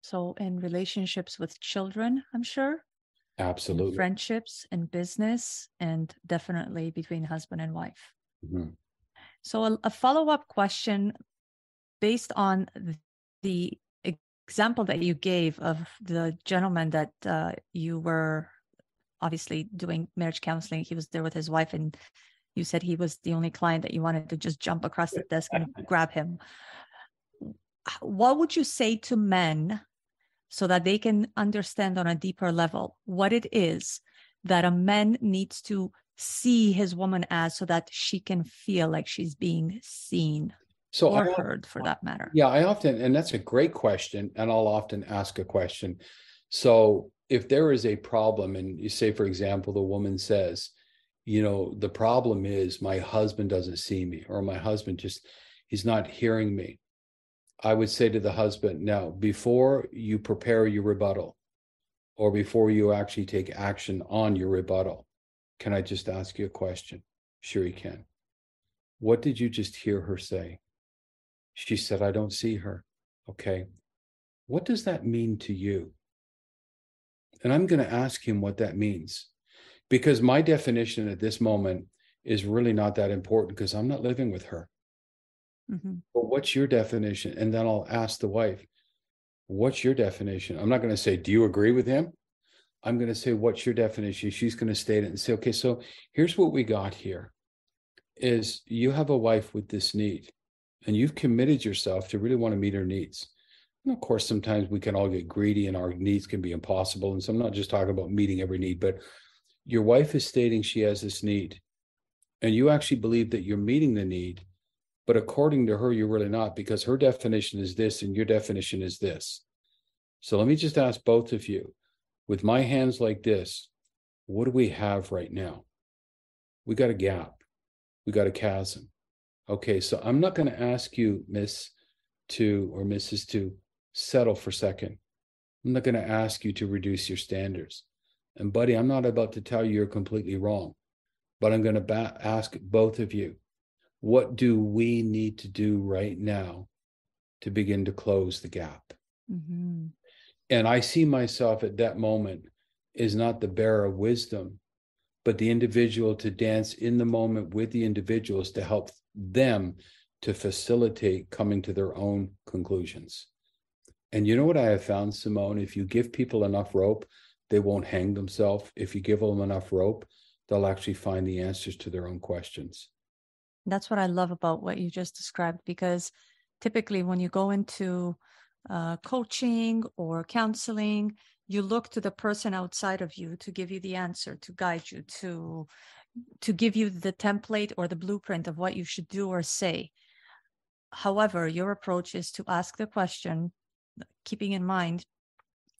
A: So, in relationships with children, I'm sure.
B: Absolutely.
A: friendships and business, and definitely between husband and wife. Mm-hmm. So, a, a follow up question based on the example that you gave of the gentleman that uh, you were obviously doing marriage counseling. He was there with his wife, and you said he was the only client that you wanted to just jump across the desk and grab him. what would you say to men so that they can understand on a deeper level what it is that a man needs to see his woman as so that she can feel like she's being seen so or I, heard for that matter.
B: Yeah i often and that's a great question and i'll often ask a question. So if there is a problem and you say for example the woman says you know the problem is my husband doesn't see me or my husband just he's not hearing me i would say to the husband now before you prepare your rebuttal or before you actually take action on your rebuttal can i just ask you a question? Sure you can. What did you just hear her say? She said i don't see her. Okay. What does that mean to you? And I'm going to ask him what that means because my definition at this moment is really not that important because I'm not living with her. Mm-hmm. But what's your definition? And then I'll ask the wife, what's your definition? I'm not going to say, do you agree with him? I'm going to say, what's your definition? She's going to state it and say, okay, so here's what we got here is you have a wife with this need and you've committed yourself to really want to meet her needs. And of course, sometimes we can all get greedy and our needs can be impossible. And so I'm not just talking about meeting every need, but your wife is stating she has this need. And you actually believe that you're meeting the need. But according to her, you're really not because her definition is this and your definition is this. So let me just ask both of you with my hands like this, what do we have right now? We got a gap, we got a chasm. Okay, so I'm not going to ask you, Miss, to or Mrs. to settle for second. I'm not going to ask you to reduce your standards. And, buddy, I'm not about to tell you you're completely wrong, but I'm going to ba- ask both of you what do we need to do right now to begin to close the gap? Mm-hmm. And I see myself at that moment is not the bearer of wisdom, but the individual to dance in the moment with the individuals to help them to facilitate coming to their own conclusions. And you know what I have found, Simone? If you give people enough rope, they won't hang themselves. If you give them enough rope, they'll actually find the answers to their own questions.
A: That's what I love about what you just described, because typically when you go into uh, coaching or counseling, you look to the person outside of you to give you the answer, to guide you, to to give you the template or the blueprint of what you should do or say. However, your approach is to ask the question keeping in mind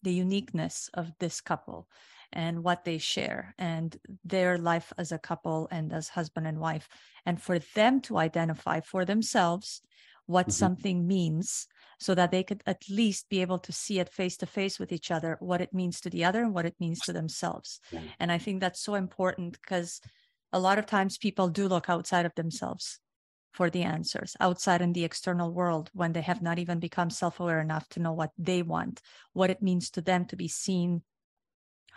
A: the uniqueness of this couple and what they share and their life as a couple and as husband and wife and for them to identify for themselves what mm-hmm. something means so that they could at least be able to see it face to face with each other what it means to the other and what it means to themselves yeah. and i think that's so important because a lot of times people do look outside of themselves for the answers outside in the external world when they have not even become self aware enough to know what they want, what it means to them to be seen,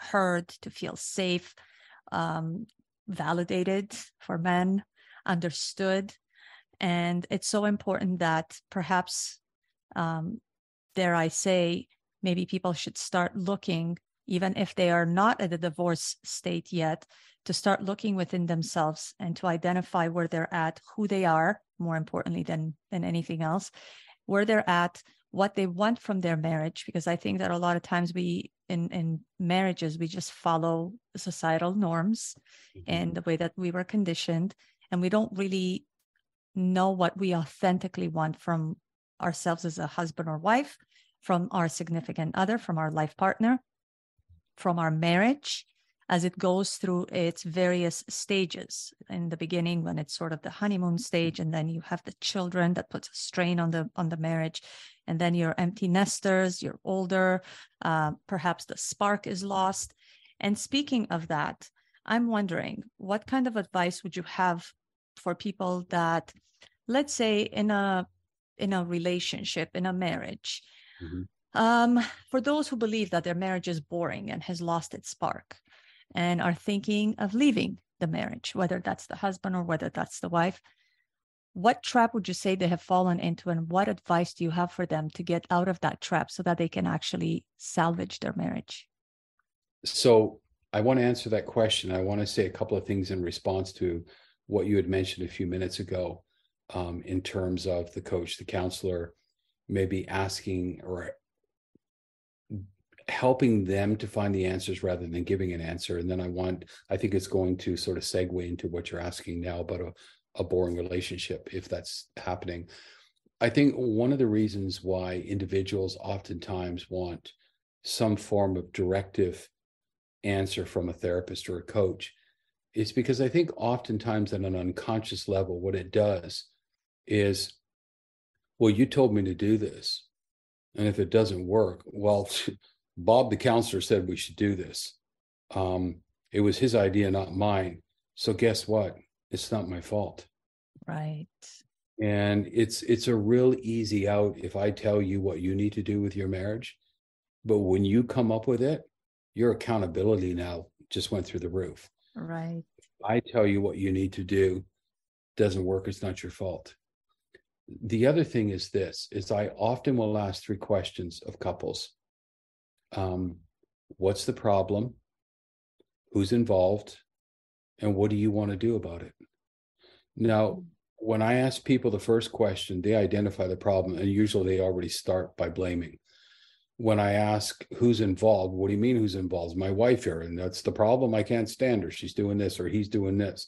A: heard, to feel safe, um, validated for men, understood. And it's so important that perhaps, um, dare I say, maybe people should start looking, even if they are not at the divorce state yet, to start looking within themselves and to identify where they're at, who they are, more importantly than than anything else, where they're at, what they want from their marriage. Because I think that a lot of times we in in marriages we just follow societal norms mm-hmm. and the way that we were conditioned, and we don't really know what we authentically want from ourselves as a husband or wife, from our significant other, from our life partner, from our marriage as it goes through its various stages. In the beginning when it's sort of the honeymoon stage and then you have the children that puts a strain on the on the marriage and then you're empty nesters you're older uh, perhaps the spark is lost. And speaking of that i'm wondering what kind of advice would you have for people that let's say in a in a relationship in a marriage mm-hmm. um, for those who believe that their marriage is boring and has lost its spark and are thinking of leaving the marriage, whether that's the husband or whether that's the wife, what trap would you say they have fallen into and what advice do you have for them to get out of that trap so that they can actually salvage their marriage?
B: So i want to answer that question. I want to say a couple of things in response to what you had mentioned a few minutes ago um, in terms of the coach the counselor maybe asking or helping them to find the answers rather than giving an answer. And then I want, I think it's going to sort of segue into what you're asking now about a, a boring relationship, if that's happening. I think one of the reasons why individuals oftentimes want some form of directive answer from a therapist or a coach is because I think oftentimes at an unconscious level, what it does is, well, you told me to do this. And if it doesn't work, well, Bob, the counselor, said we should do this. Um, it was his idea, not mine. So guess what? It's not my fault.
A: Right.
B: And it's it's a real easy out if I tell you what you need to do with your marriage. But when you come up with it, your accountability now just went through the roof.
A: Right.
B: I tell you what you need to do, doesn't work, it's not your fault. The other thing is this is I often will ask three questions of couples. Um, what's the problem? Who's involved? And what do you want to do about it? Now, when I ask people the first question, they identify the problem, and usually they already start by blaming. When I ask who's involved, what do you mean who's involved? My wife here, and that's the problem. I can't stand her. She's doing this or he's doing this.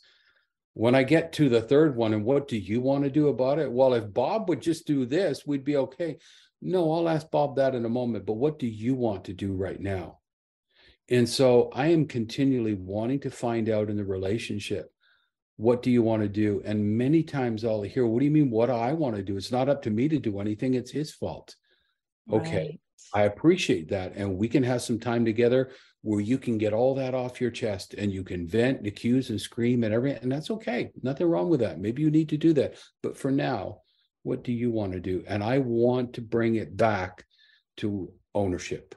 B: When I get to the third one, and what do you want to do about it? Well, if Bob would just do this, we'd be okay. No, I'll ask Bob that in a moment, but what do you want to do right now? And so I am continually wanting to find out in the relationship what do you want to do? And many times I'll hear, what do you mean, what do I want to do? It's not up to me to do anything, it's his fault. Okay. I appreciate that. And we can have some time together where you can get all that off your chest and you can vent, and accuse, and scream and everything. And that's okay. Nothing wrong with that. Maybe you need to do that. But for now, what do you want to do? And I want to bring it back to ownership.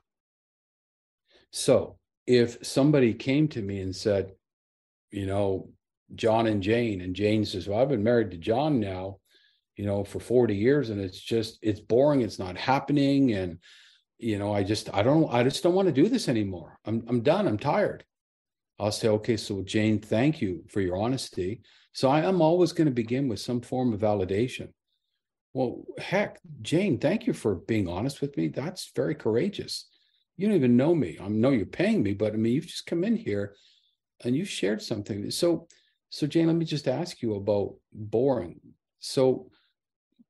B: So if somebody came to me and said, you know, John and Jane, and Jane says, Well, I've been married to John now, you know, for 40 years, and it's just, it's boring, it's not happening. And, you know, I just, I don't, I just don't want to do this anymore. I'm, I'm done, I'm tired. I'll say, okay, so Jane, thank you for your honesty. So I am always going to begin with some form of validation. Well, heck, Jane, thank you for being honest with me. That's very courageous. You don't even know me. I know you're paying me, but I mean, you've just come in here and you've shared something. So so, Jane, let me just ask you about boring. So,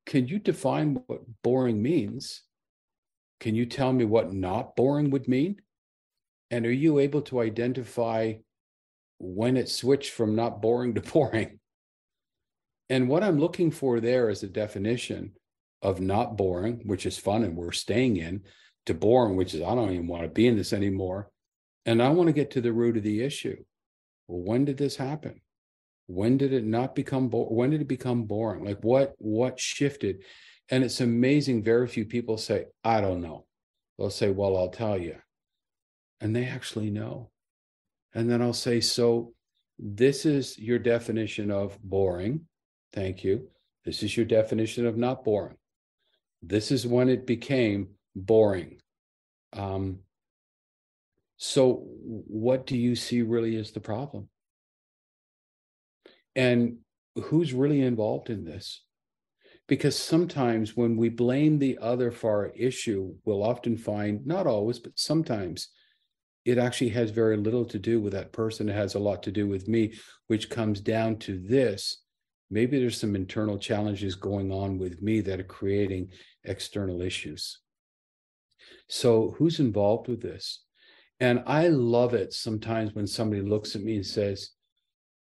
B: can you define what boring means? Can you tell me what not boring would mean? And are you able to identify when it switched from not boring to boring? And what I'm looking for there is a definition of not boring, which is fun and we're staying in, to boring, which is I don't even want to be in this anymore. And I want to get to the root of the issue. Well, when did this happen? when did it not become bo- when did it become boring like what what shifted and it's amazing very few people say i don't know they'll say well i'll tell you and they actually know and then i'll say so this is your definition of boring thank you. This is your definition of not boring. This is when it became boring. Um, so what do you see really is the problem? And who's really involved in this? Because sometimes when we blame the other for our issue we'll often find not always but sometimes it actually has very little to do with that person. It has a lot to do with me which comes down to this maybe there's some internal challenges going on with me that are creating external issues so who's involved with this and i love it sometimes when somebody looks at me and says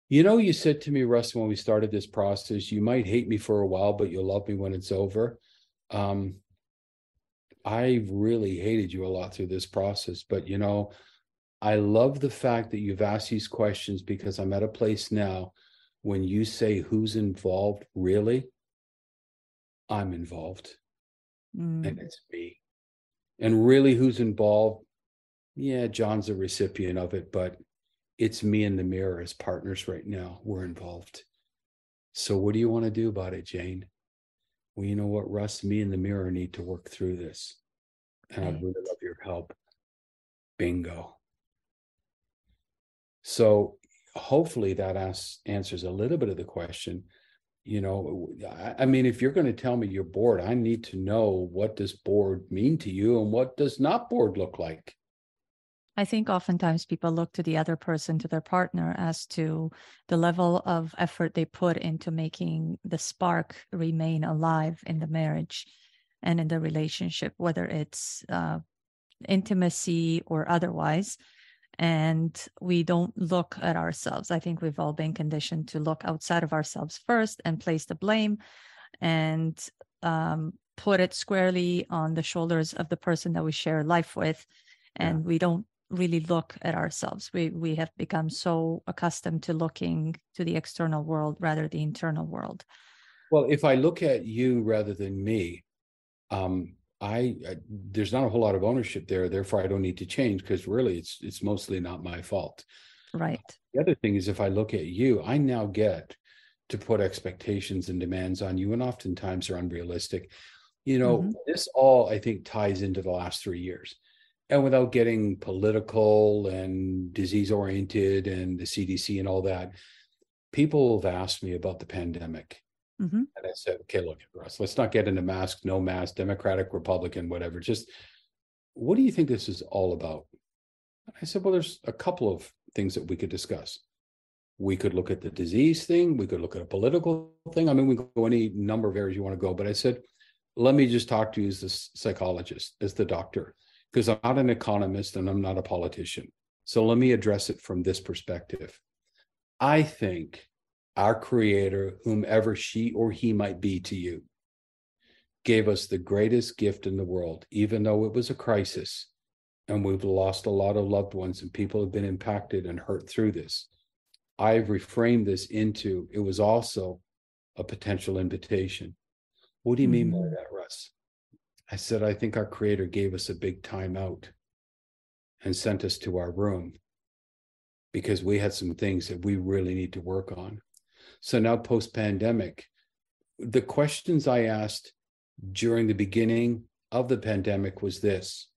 B: you know, you said to me, Russ, when we started this process, you might hate me for a while, but you'll love me when it's over. Um, I really hated you a lot through this process, but you know, I love the fact that you've asked these questions because I'm at a place now when you say who's involved, really, I'm involved. Mm. And it's me. And really, who's involved? Yeah, John's a recipient of it, but it's me and the mirror as partners right now. We're involved. So, what do you want to do about it, Jane? Well, you know what, Russ? Me and the mirror need to work through this. And right. I'd really love your help. Bingo. So, hopefully, that asks, answers a little bit of the question you know I, mean if you're going to tell me you're bored i need to know what does bored mean to you and what does not bored look like
A: I think oftentimes people look to the other person, to their partner, as to the level of effort they put into making the spark remain alive in the marriage and in the relationship, whether it's uh, intimacy or otherwise. And we don't look at ourselves. I think we've all been conditioned to look outside of ourselves first and place the blame and um, put it squarely on the shoulders of the person that we share life with and yeah. we don't really look at ourselves. We we have become so accustomed to looking to the external world rather the internal world.
B: Well, if I look at you rather than me, um, I, I there's not a whole lot of ownership there. Therefore, I don't need to change because really, it's it's mostly not my fault.
A: Right.
B: The other thing is, if I look at you, I now get to put expectations and demands on you, and oftentimes are unrealistic. You know, mm-hmm. this all I think ties into the last three years and without getting political and disease oriented and the CDC and all that, people have asked me about the pandemic. Mm-hmm. And I said, okay, look, Russ, let's not get into mask, no mask, Democratic, Republican, whatever. Just what do you think this is all about? I said, well, there's a couple of things that we could discuss. We could look at the disease thing. We could look at a political thing. I mean, we go any number of areas you want to go. But I said, let me just talk to you as the psychologist, as the doctor because I'm not an economist and I'm not a politician. So let me address it from this perspective. I think our creator, whomever she or he might be to you, gave us the greatest gift in the world, even though it was a crisis and we've lost a lot of loved ones and people have been impacted and hurt through this. I've reframed this into it was also a potential invitation. What do you mean by mm-hmm. that, Russ? I said, I think our creator gave us a big time out and sent us to our room because we had some things that we really need to work on. So now, post pandemic, the questions I asked during the beginning of the pandemic was this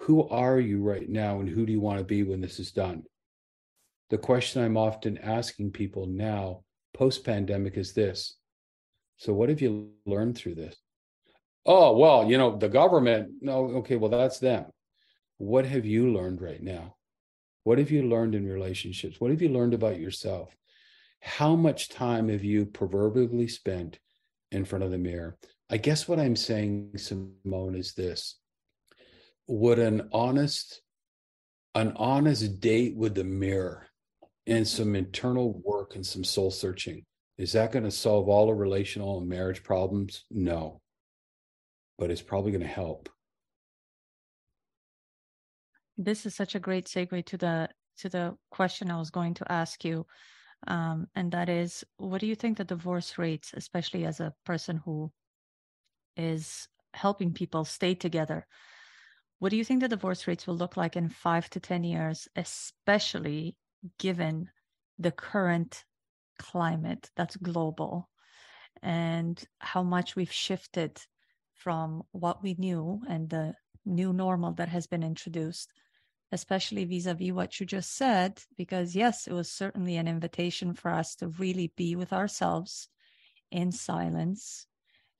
B: Who are you right now, and who do you want to be when this is done? The question I'm often asking people now, post pandemic, is this So, what have you learned through this? oh well you know the government no okay well that's them what have you learned right now what have you learned in relationships what have you learned about yourself how much time have you proverbially spent in front of the mirror? I guess what i'm saying simone is this. Would an honest an honest date with the mirror and some internal work and some soul searching is that going to solve all the relational and marriage problems? No. But it's probably going to help.
A: This is such a great segue to the to the question I was going to ask you, um, and that is, what do you think the divorce rates, especially as a person who is helping people stay together, what do you think the divorce rates will look like in five to ten years, especially given the current climate that's global? And how much we've shifted from what we knew and the new normal that has been introduced, especially vis a vis what you just said, because yes, it was certainly an invitation for us to really be with ourselves in silence,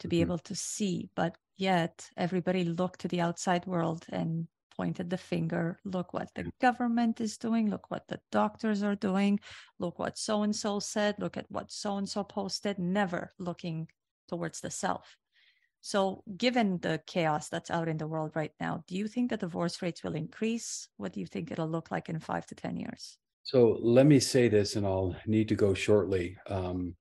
A: to be mm-hmm. able to see. But yet, everybody looked to the outside world and pointed the finger look what the government is doing. Look what the doctors are doing. Look what so and so said. Look at what so and so posted. Never looking towards the self so, given the chaos that's out in the world right now, do you think that divorce rates will increase? What do you think it'll look like in five to 10 years?
B: So, let me say this, and I'll need to go shortly. Um,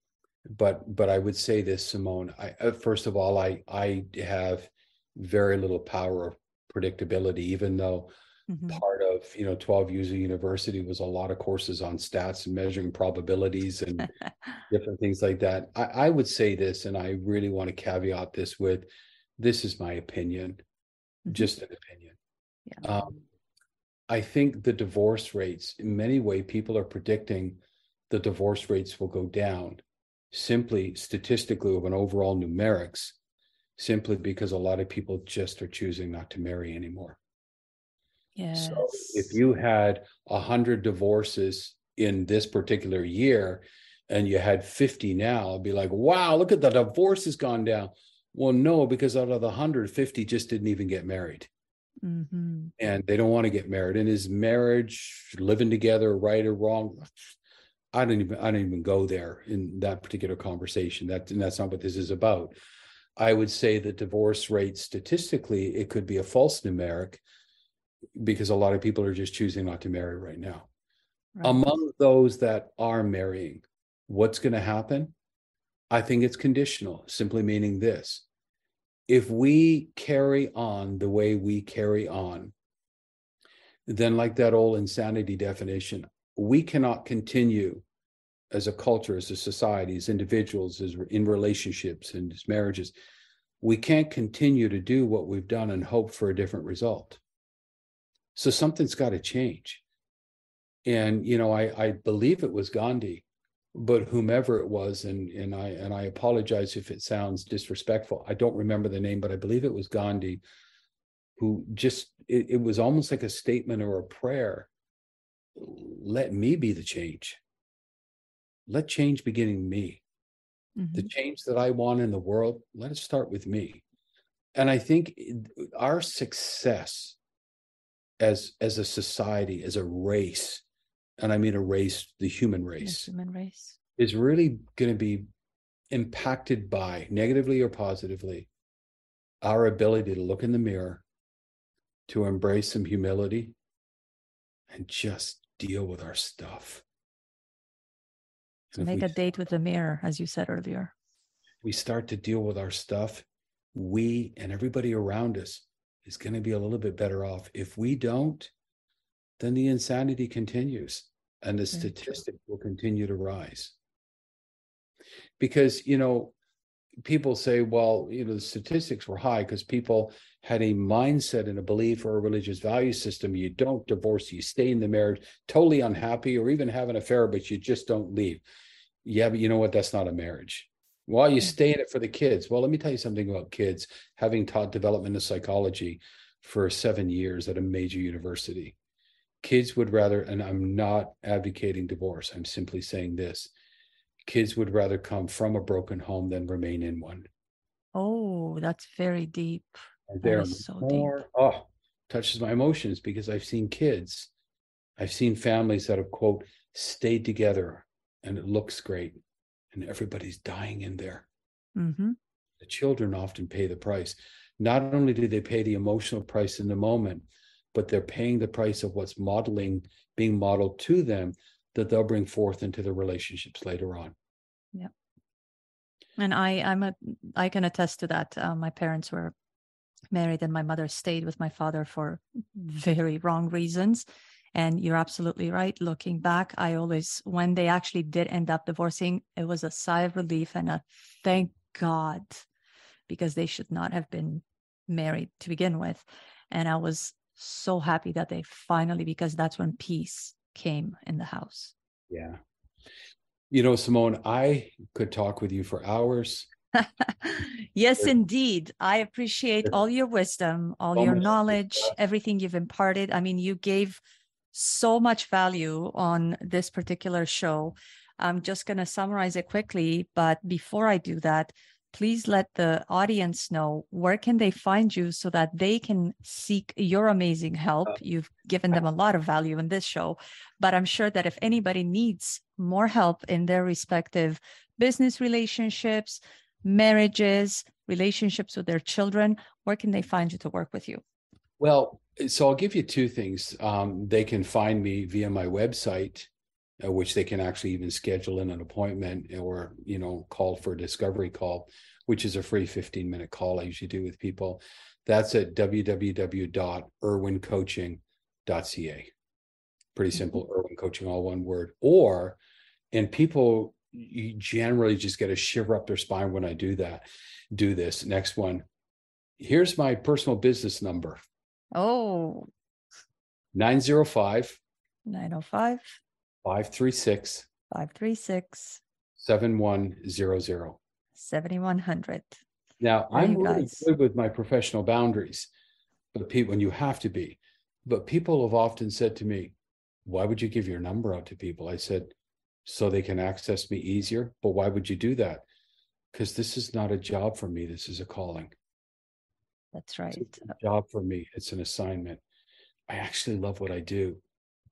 B: but but I would say this, Simone. I, uh, first of all, I I have very little power of predictability, even though mm-hmm. part of you know 12 years of university was a lot of courses on stats and measuring probabilities and different things like that I, I, would say this and i really want to caveat this with this is my opinion mm-hmm. just an opinion yeah. um, i think the divorce rates in many way people are predicting the divorce rates will go down simply statistically of an overall numerics simply because a lot of people just are choosing not to marry anymore
A: Yes.
B: So if you had a hundred divorces in this particular year, and you had 50 now, I'd be like, wow, look at the divorce has gone down. Well, no, because out of the 150 just didn't even get married. Mm-hmm. And they don't want to get married. And is marriage living together right or wrong? I don't even I don't even go there in that particular conversation. That and that's not what this is about. I would say the divorce rate statistically, it could be a false numeric because a lot of people are just choosing not to marry right now. Right. Among those that are marrying, what's going to happen? I think it's conditional, simply meaning this. If we carry on the way we carry on, then, like that old insanity definition, we cannot continue as a culture, as a society, as individuals, as in relationships and as marriages. We can't continue to do what we've done and hope for a different result. So something's got to change. And you know, I, I believe it was Gandhi but whomever it was, and and I and I apologize if it sounds disrespectful. I don't remember the name, but I believe it was Gandhi, who just it, it was almost like a statement or a prayer. Let me be the change. Let change begin in me. Mm-hmm. The change that I want in the world, let it start with me. And I think our success as as a society, as a race, and I mean a race, the human race,
A: the human race
B: is really going to be impacted by negatively or positively our ability to look in the mirror, to embrace some humility, and just deal with our stuff.
A: To make we, a date with the mirror, as you said earlier.
B: We start to deal with our stuff. We and everybody around us is going to be a little bit better off. If we don't, then the insanity continues and the statistic will continue to rise. Because, you know, people say, well, you know, the statistics were high because people had a mindset and a belief or a religious value system. You don't divorce, you stay in the marriage, totally unhappy, or even have an affair, but you just don't leave. Yeah, but you know what? That's not a marriage. Well, you stay in it for the kids. Well, let me tell you something about kids, having taught development of psychology for seven years at a major university kids would rather, and I'm not advocating divorce, I'm simply saying this kids would rather come from a broken home than remain in one.
A: Oh, that's very deep.
B: And they're so more, deep. oh, touches my emotions because I've seen kids, I've seen families that have, quote, stayed together and it looks great and everybody's dying in there. Mm-hmm. The children often pay the price. Not only do they pay the emotional price in the moment, but they're paying the price of what's modeling being modeled to them that they'll bring forth into the relationships later on
A: yeah and i i'm a i can attest to that uh, my parents were married and my mother stayed with my father for very wrong reasons and you're absolutely right. Looking back i always when they actually did end up divorcing it was a sigh of relief and a thank god because they should not have been married to begin with. And i was so happy that they finally because that's when peace came in the house.
B: Yeah. You know simone i could talk with you for hours.
A: Yes indeed. I appreciate all your wisdom all your knowledge everything you've imparted. I mean you gave so much value on this particular show. I'm just going to summarize it quickly but before i do that please let the audience know where can they find you so that they can seek your amazing help. Uh, you've given them a lot of value in this show but i'm sure that if anybody needs more help in their respective business relationships marriages relationships with their children where can they find you to work with you
B: well so i'll give you two things. Um, they can find me via my website uh, which they can actually even schedule in an appointment or you know call for a discovery call which is a free 15 minute call i usually do with people. That's at www.irwincoaching.ca pretty mm-hmm. simple mm-hmm. irwin coaching all one word. Or and people you generally just get a shiver up their spine when i do that do this. Next one here's my personal business number
A: oh
B: 905
A: 905
B: 536
A: 536
B: 7100.
A: 7100.
B: Now, I'm really good with my professional boundaries, but people, when you have to be, but people have often said to me, why would you give your number out to people? I said, so they can access me easier. But why would you do that? Because this is not a job for me. This is a calling.
A: That's right.
B: It's a uh job for me. It's an assignment. I actually love what I do.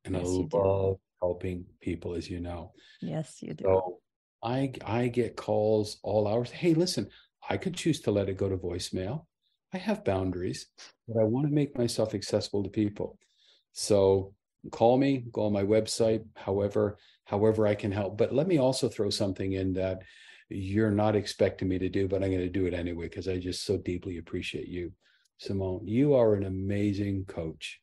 B: And yes, I love helping people, as you know.
A: Yes, you do.
B: So I I get calls all hours. Hey, listen, I could choose to let it go to voicemail. I have boundaries, but I want to make myself accessible to people. So call me, go on my website, however, however I can help. But let me also throw something in that you're not expecting me to do, but I'm going to do it anyway because I just so deeply appreciate you. Simone, you are an amazing coach.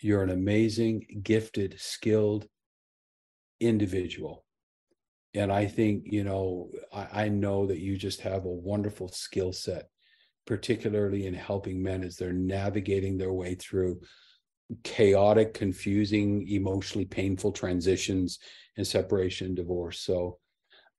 B: You're an amazing, gifted, skilled individual. And I think, you know, I, I know that you just have a wonderful skill set, particularly in helping men as they're navigating their way through chaotic, confusing, emotionally painful transitions and separation divorce. So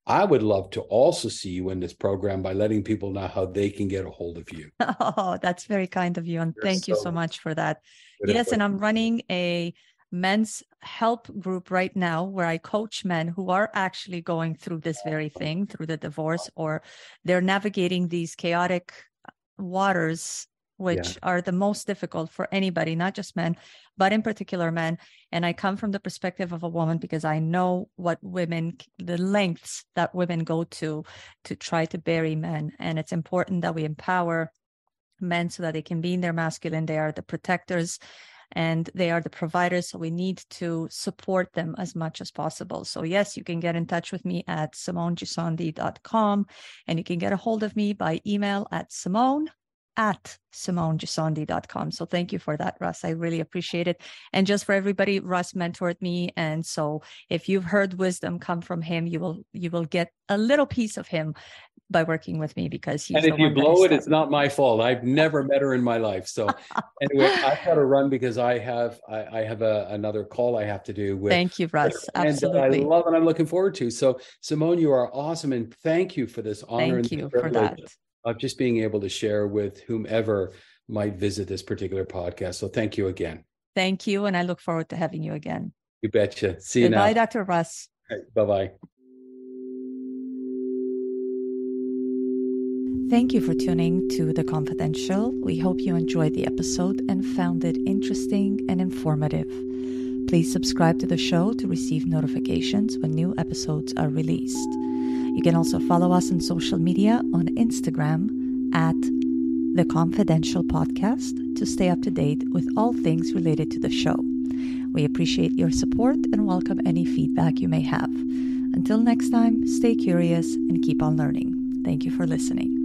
B: I would love to also see you in this program by letting people know how they can get a hold of you.
A: Oh, that's very kind of you. And You're thank so you so much for that. Yes, and I'm running a men's help group right now where I coach men who are actually going through this very thing, through the divorce, or they're navigating these chaotic uh, waters which yeah. are the most difficult for anybody, not just men, but in particular men. And I come from the perspective of a woman because I know what women, the lengths that women go to to try to bury men. And it's important that we empower men so that they can be in their masculine. They are the protectors and they are the providers. So we need to support them as much as possible. So, yes, you can get in touch with me at simonegissondi.com and you can get a hold of me by email at simone at simonegissondi.com. So thank you for that, Russ. I really appreciate it. And just for everybody, Russ mentored me. And so if you've heard wisdom come from him, you will you will get a little piece of him by working with me because he's
B: and if you blow it, it's not my fault. I've never met her in my life. So anyway, I've got to run because I have I, I have a, another call I have to do with
A: Thank you, Russ. Absolutely.
B: And I love and I'm looking forward to. So Simone, you are awesome and thank you for this honor
A: thank you for that
B: of just being able to share with whomever might visit this particular podcast. So thank you again.
A: Thank you. And I look forward to having you again.
B: You betcha. See you
A: Goodbye,
B: now.
A: Dr. Russ.
B: Right, bye bye.
A: Thank you for tuning to The Confidential. We hope you enjoyed the episode and found it interesting and informative. Please subscribe to the show to receive notifications when new episodes are released. You can also follow us on social media on Instagram at The Confidential Podcast to stay up to date with all things related to the show. We appreciate your support and welcome any feedback you may have. Until next time, stay curious and keep on learning. Thank you for listening.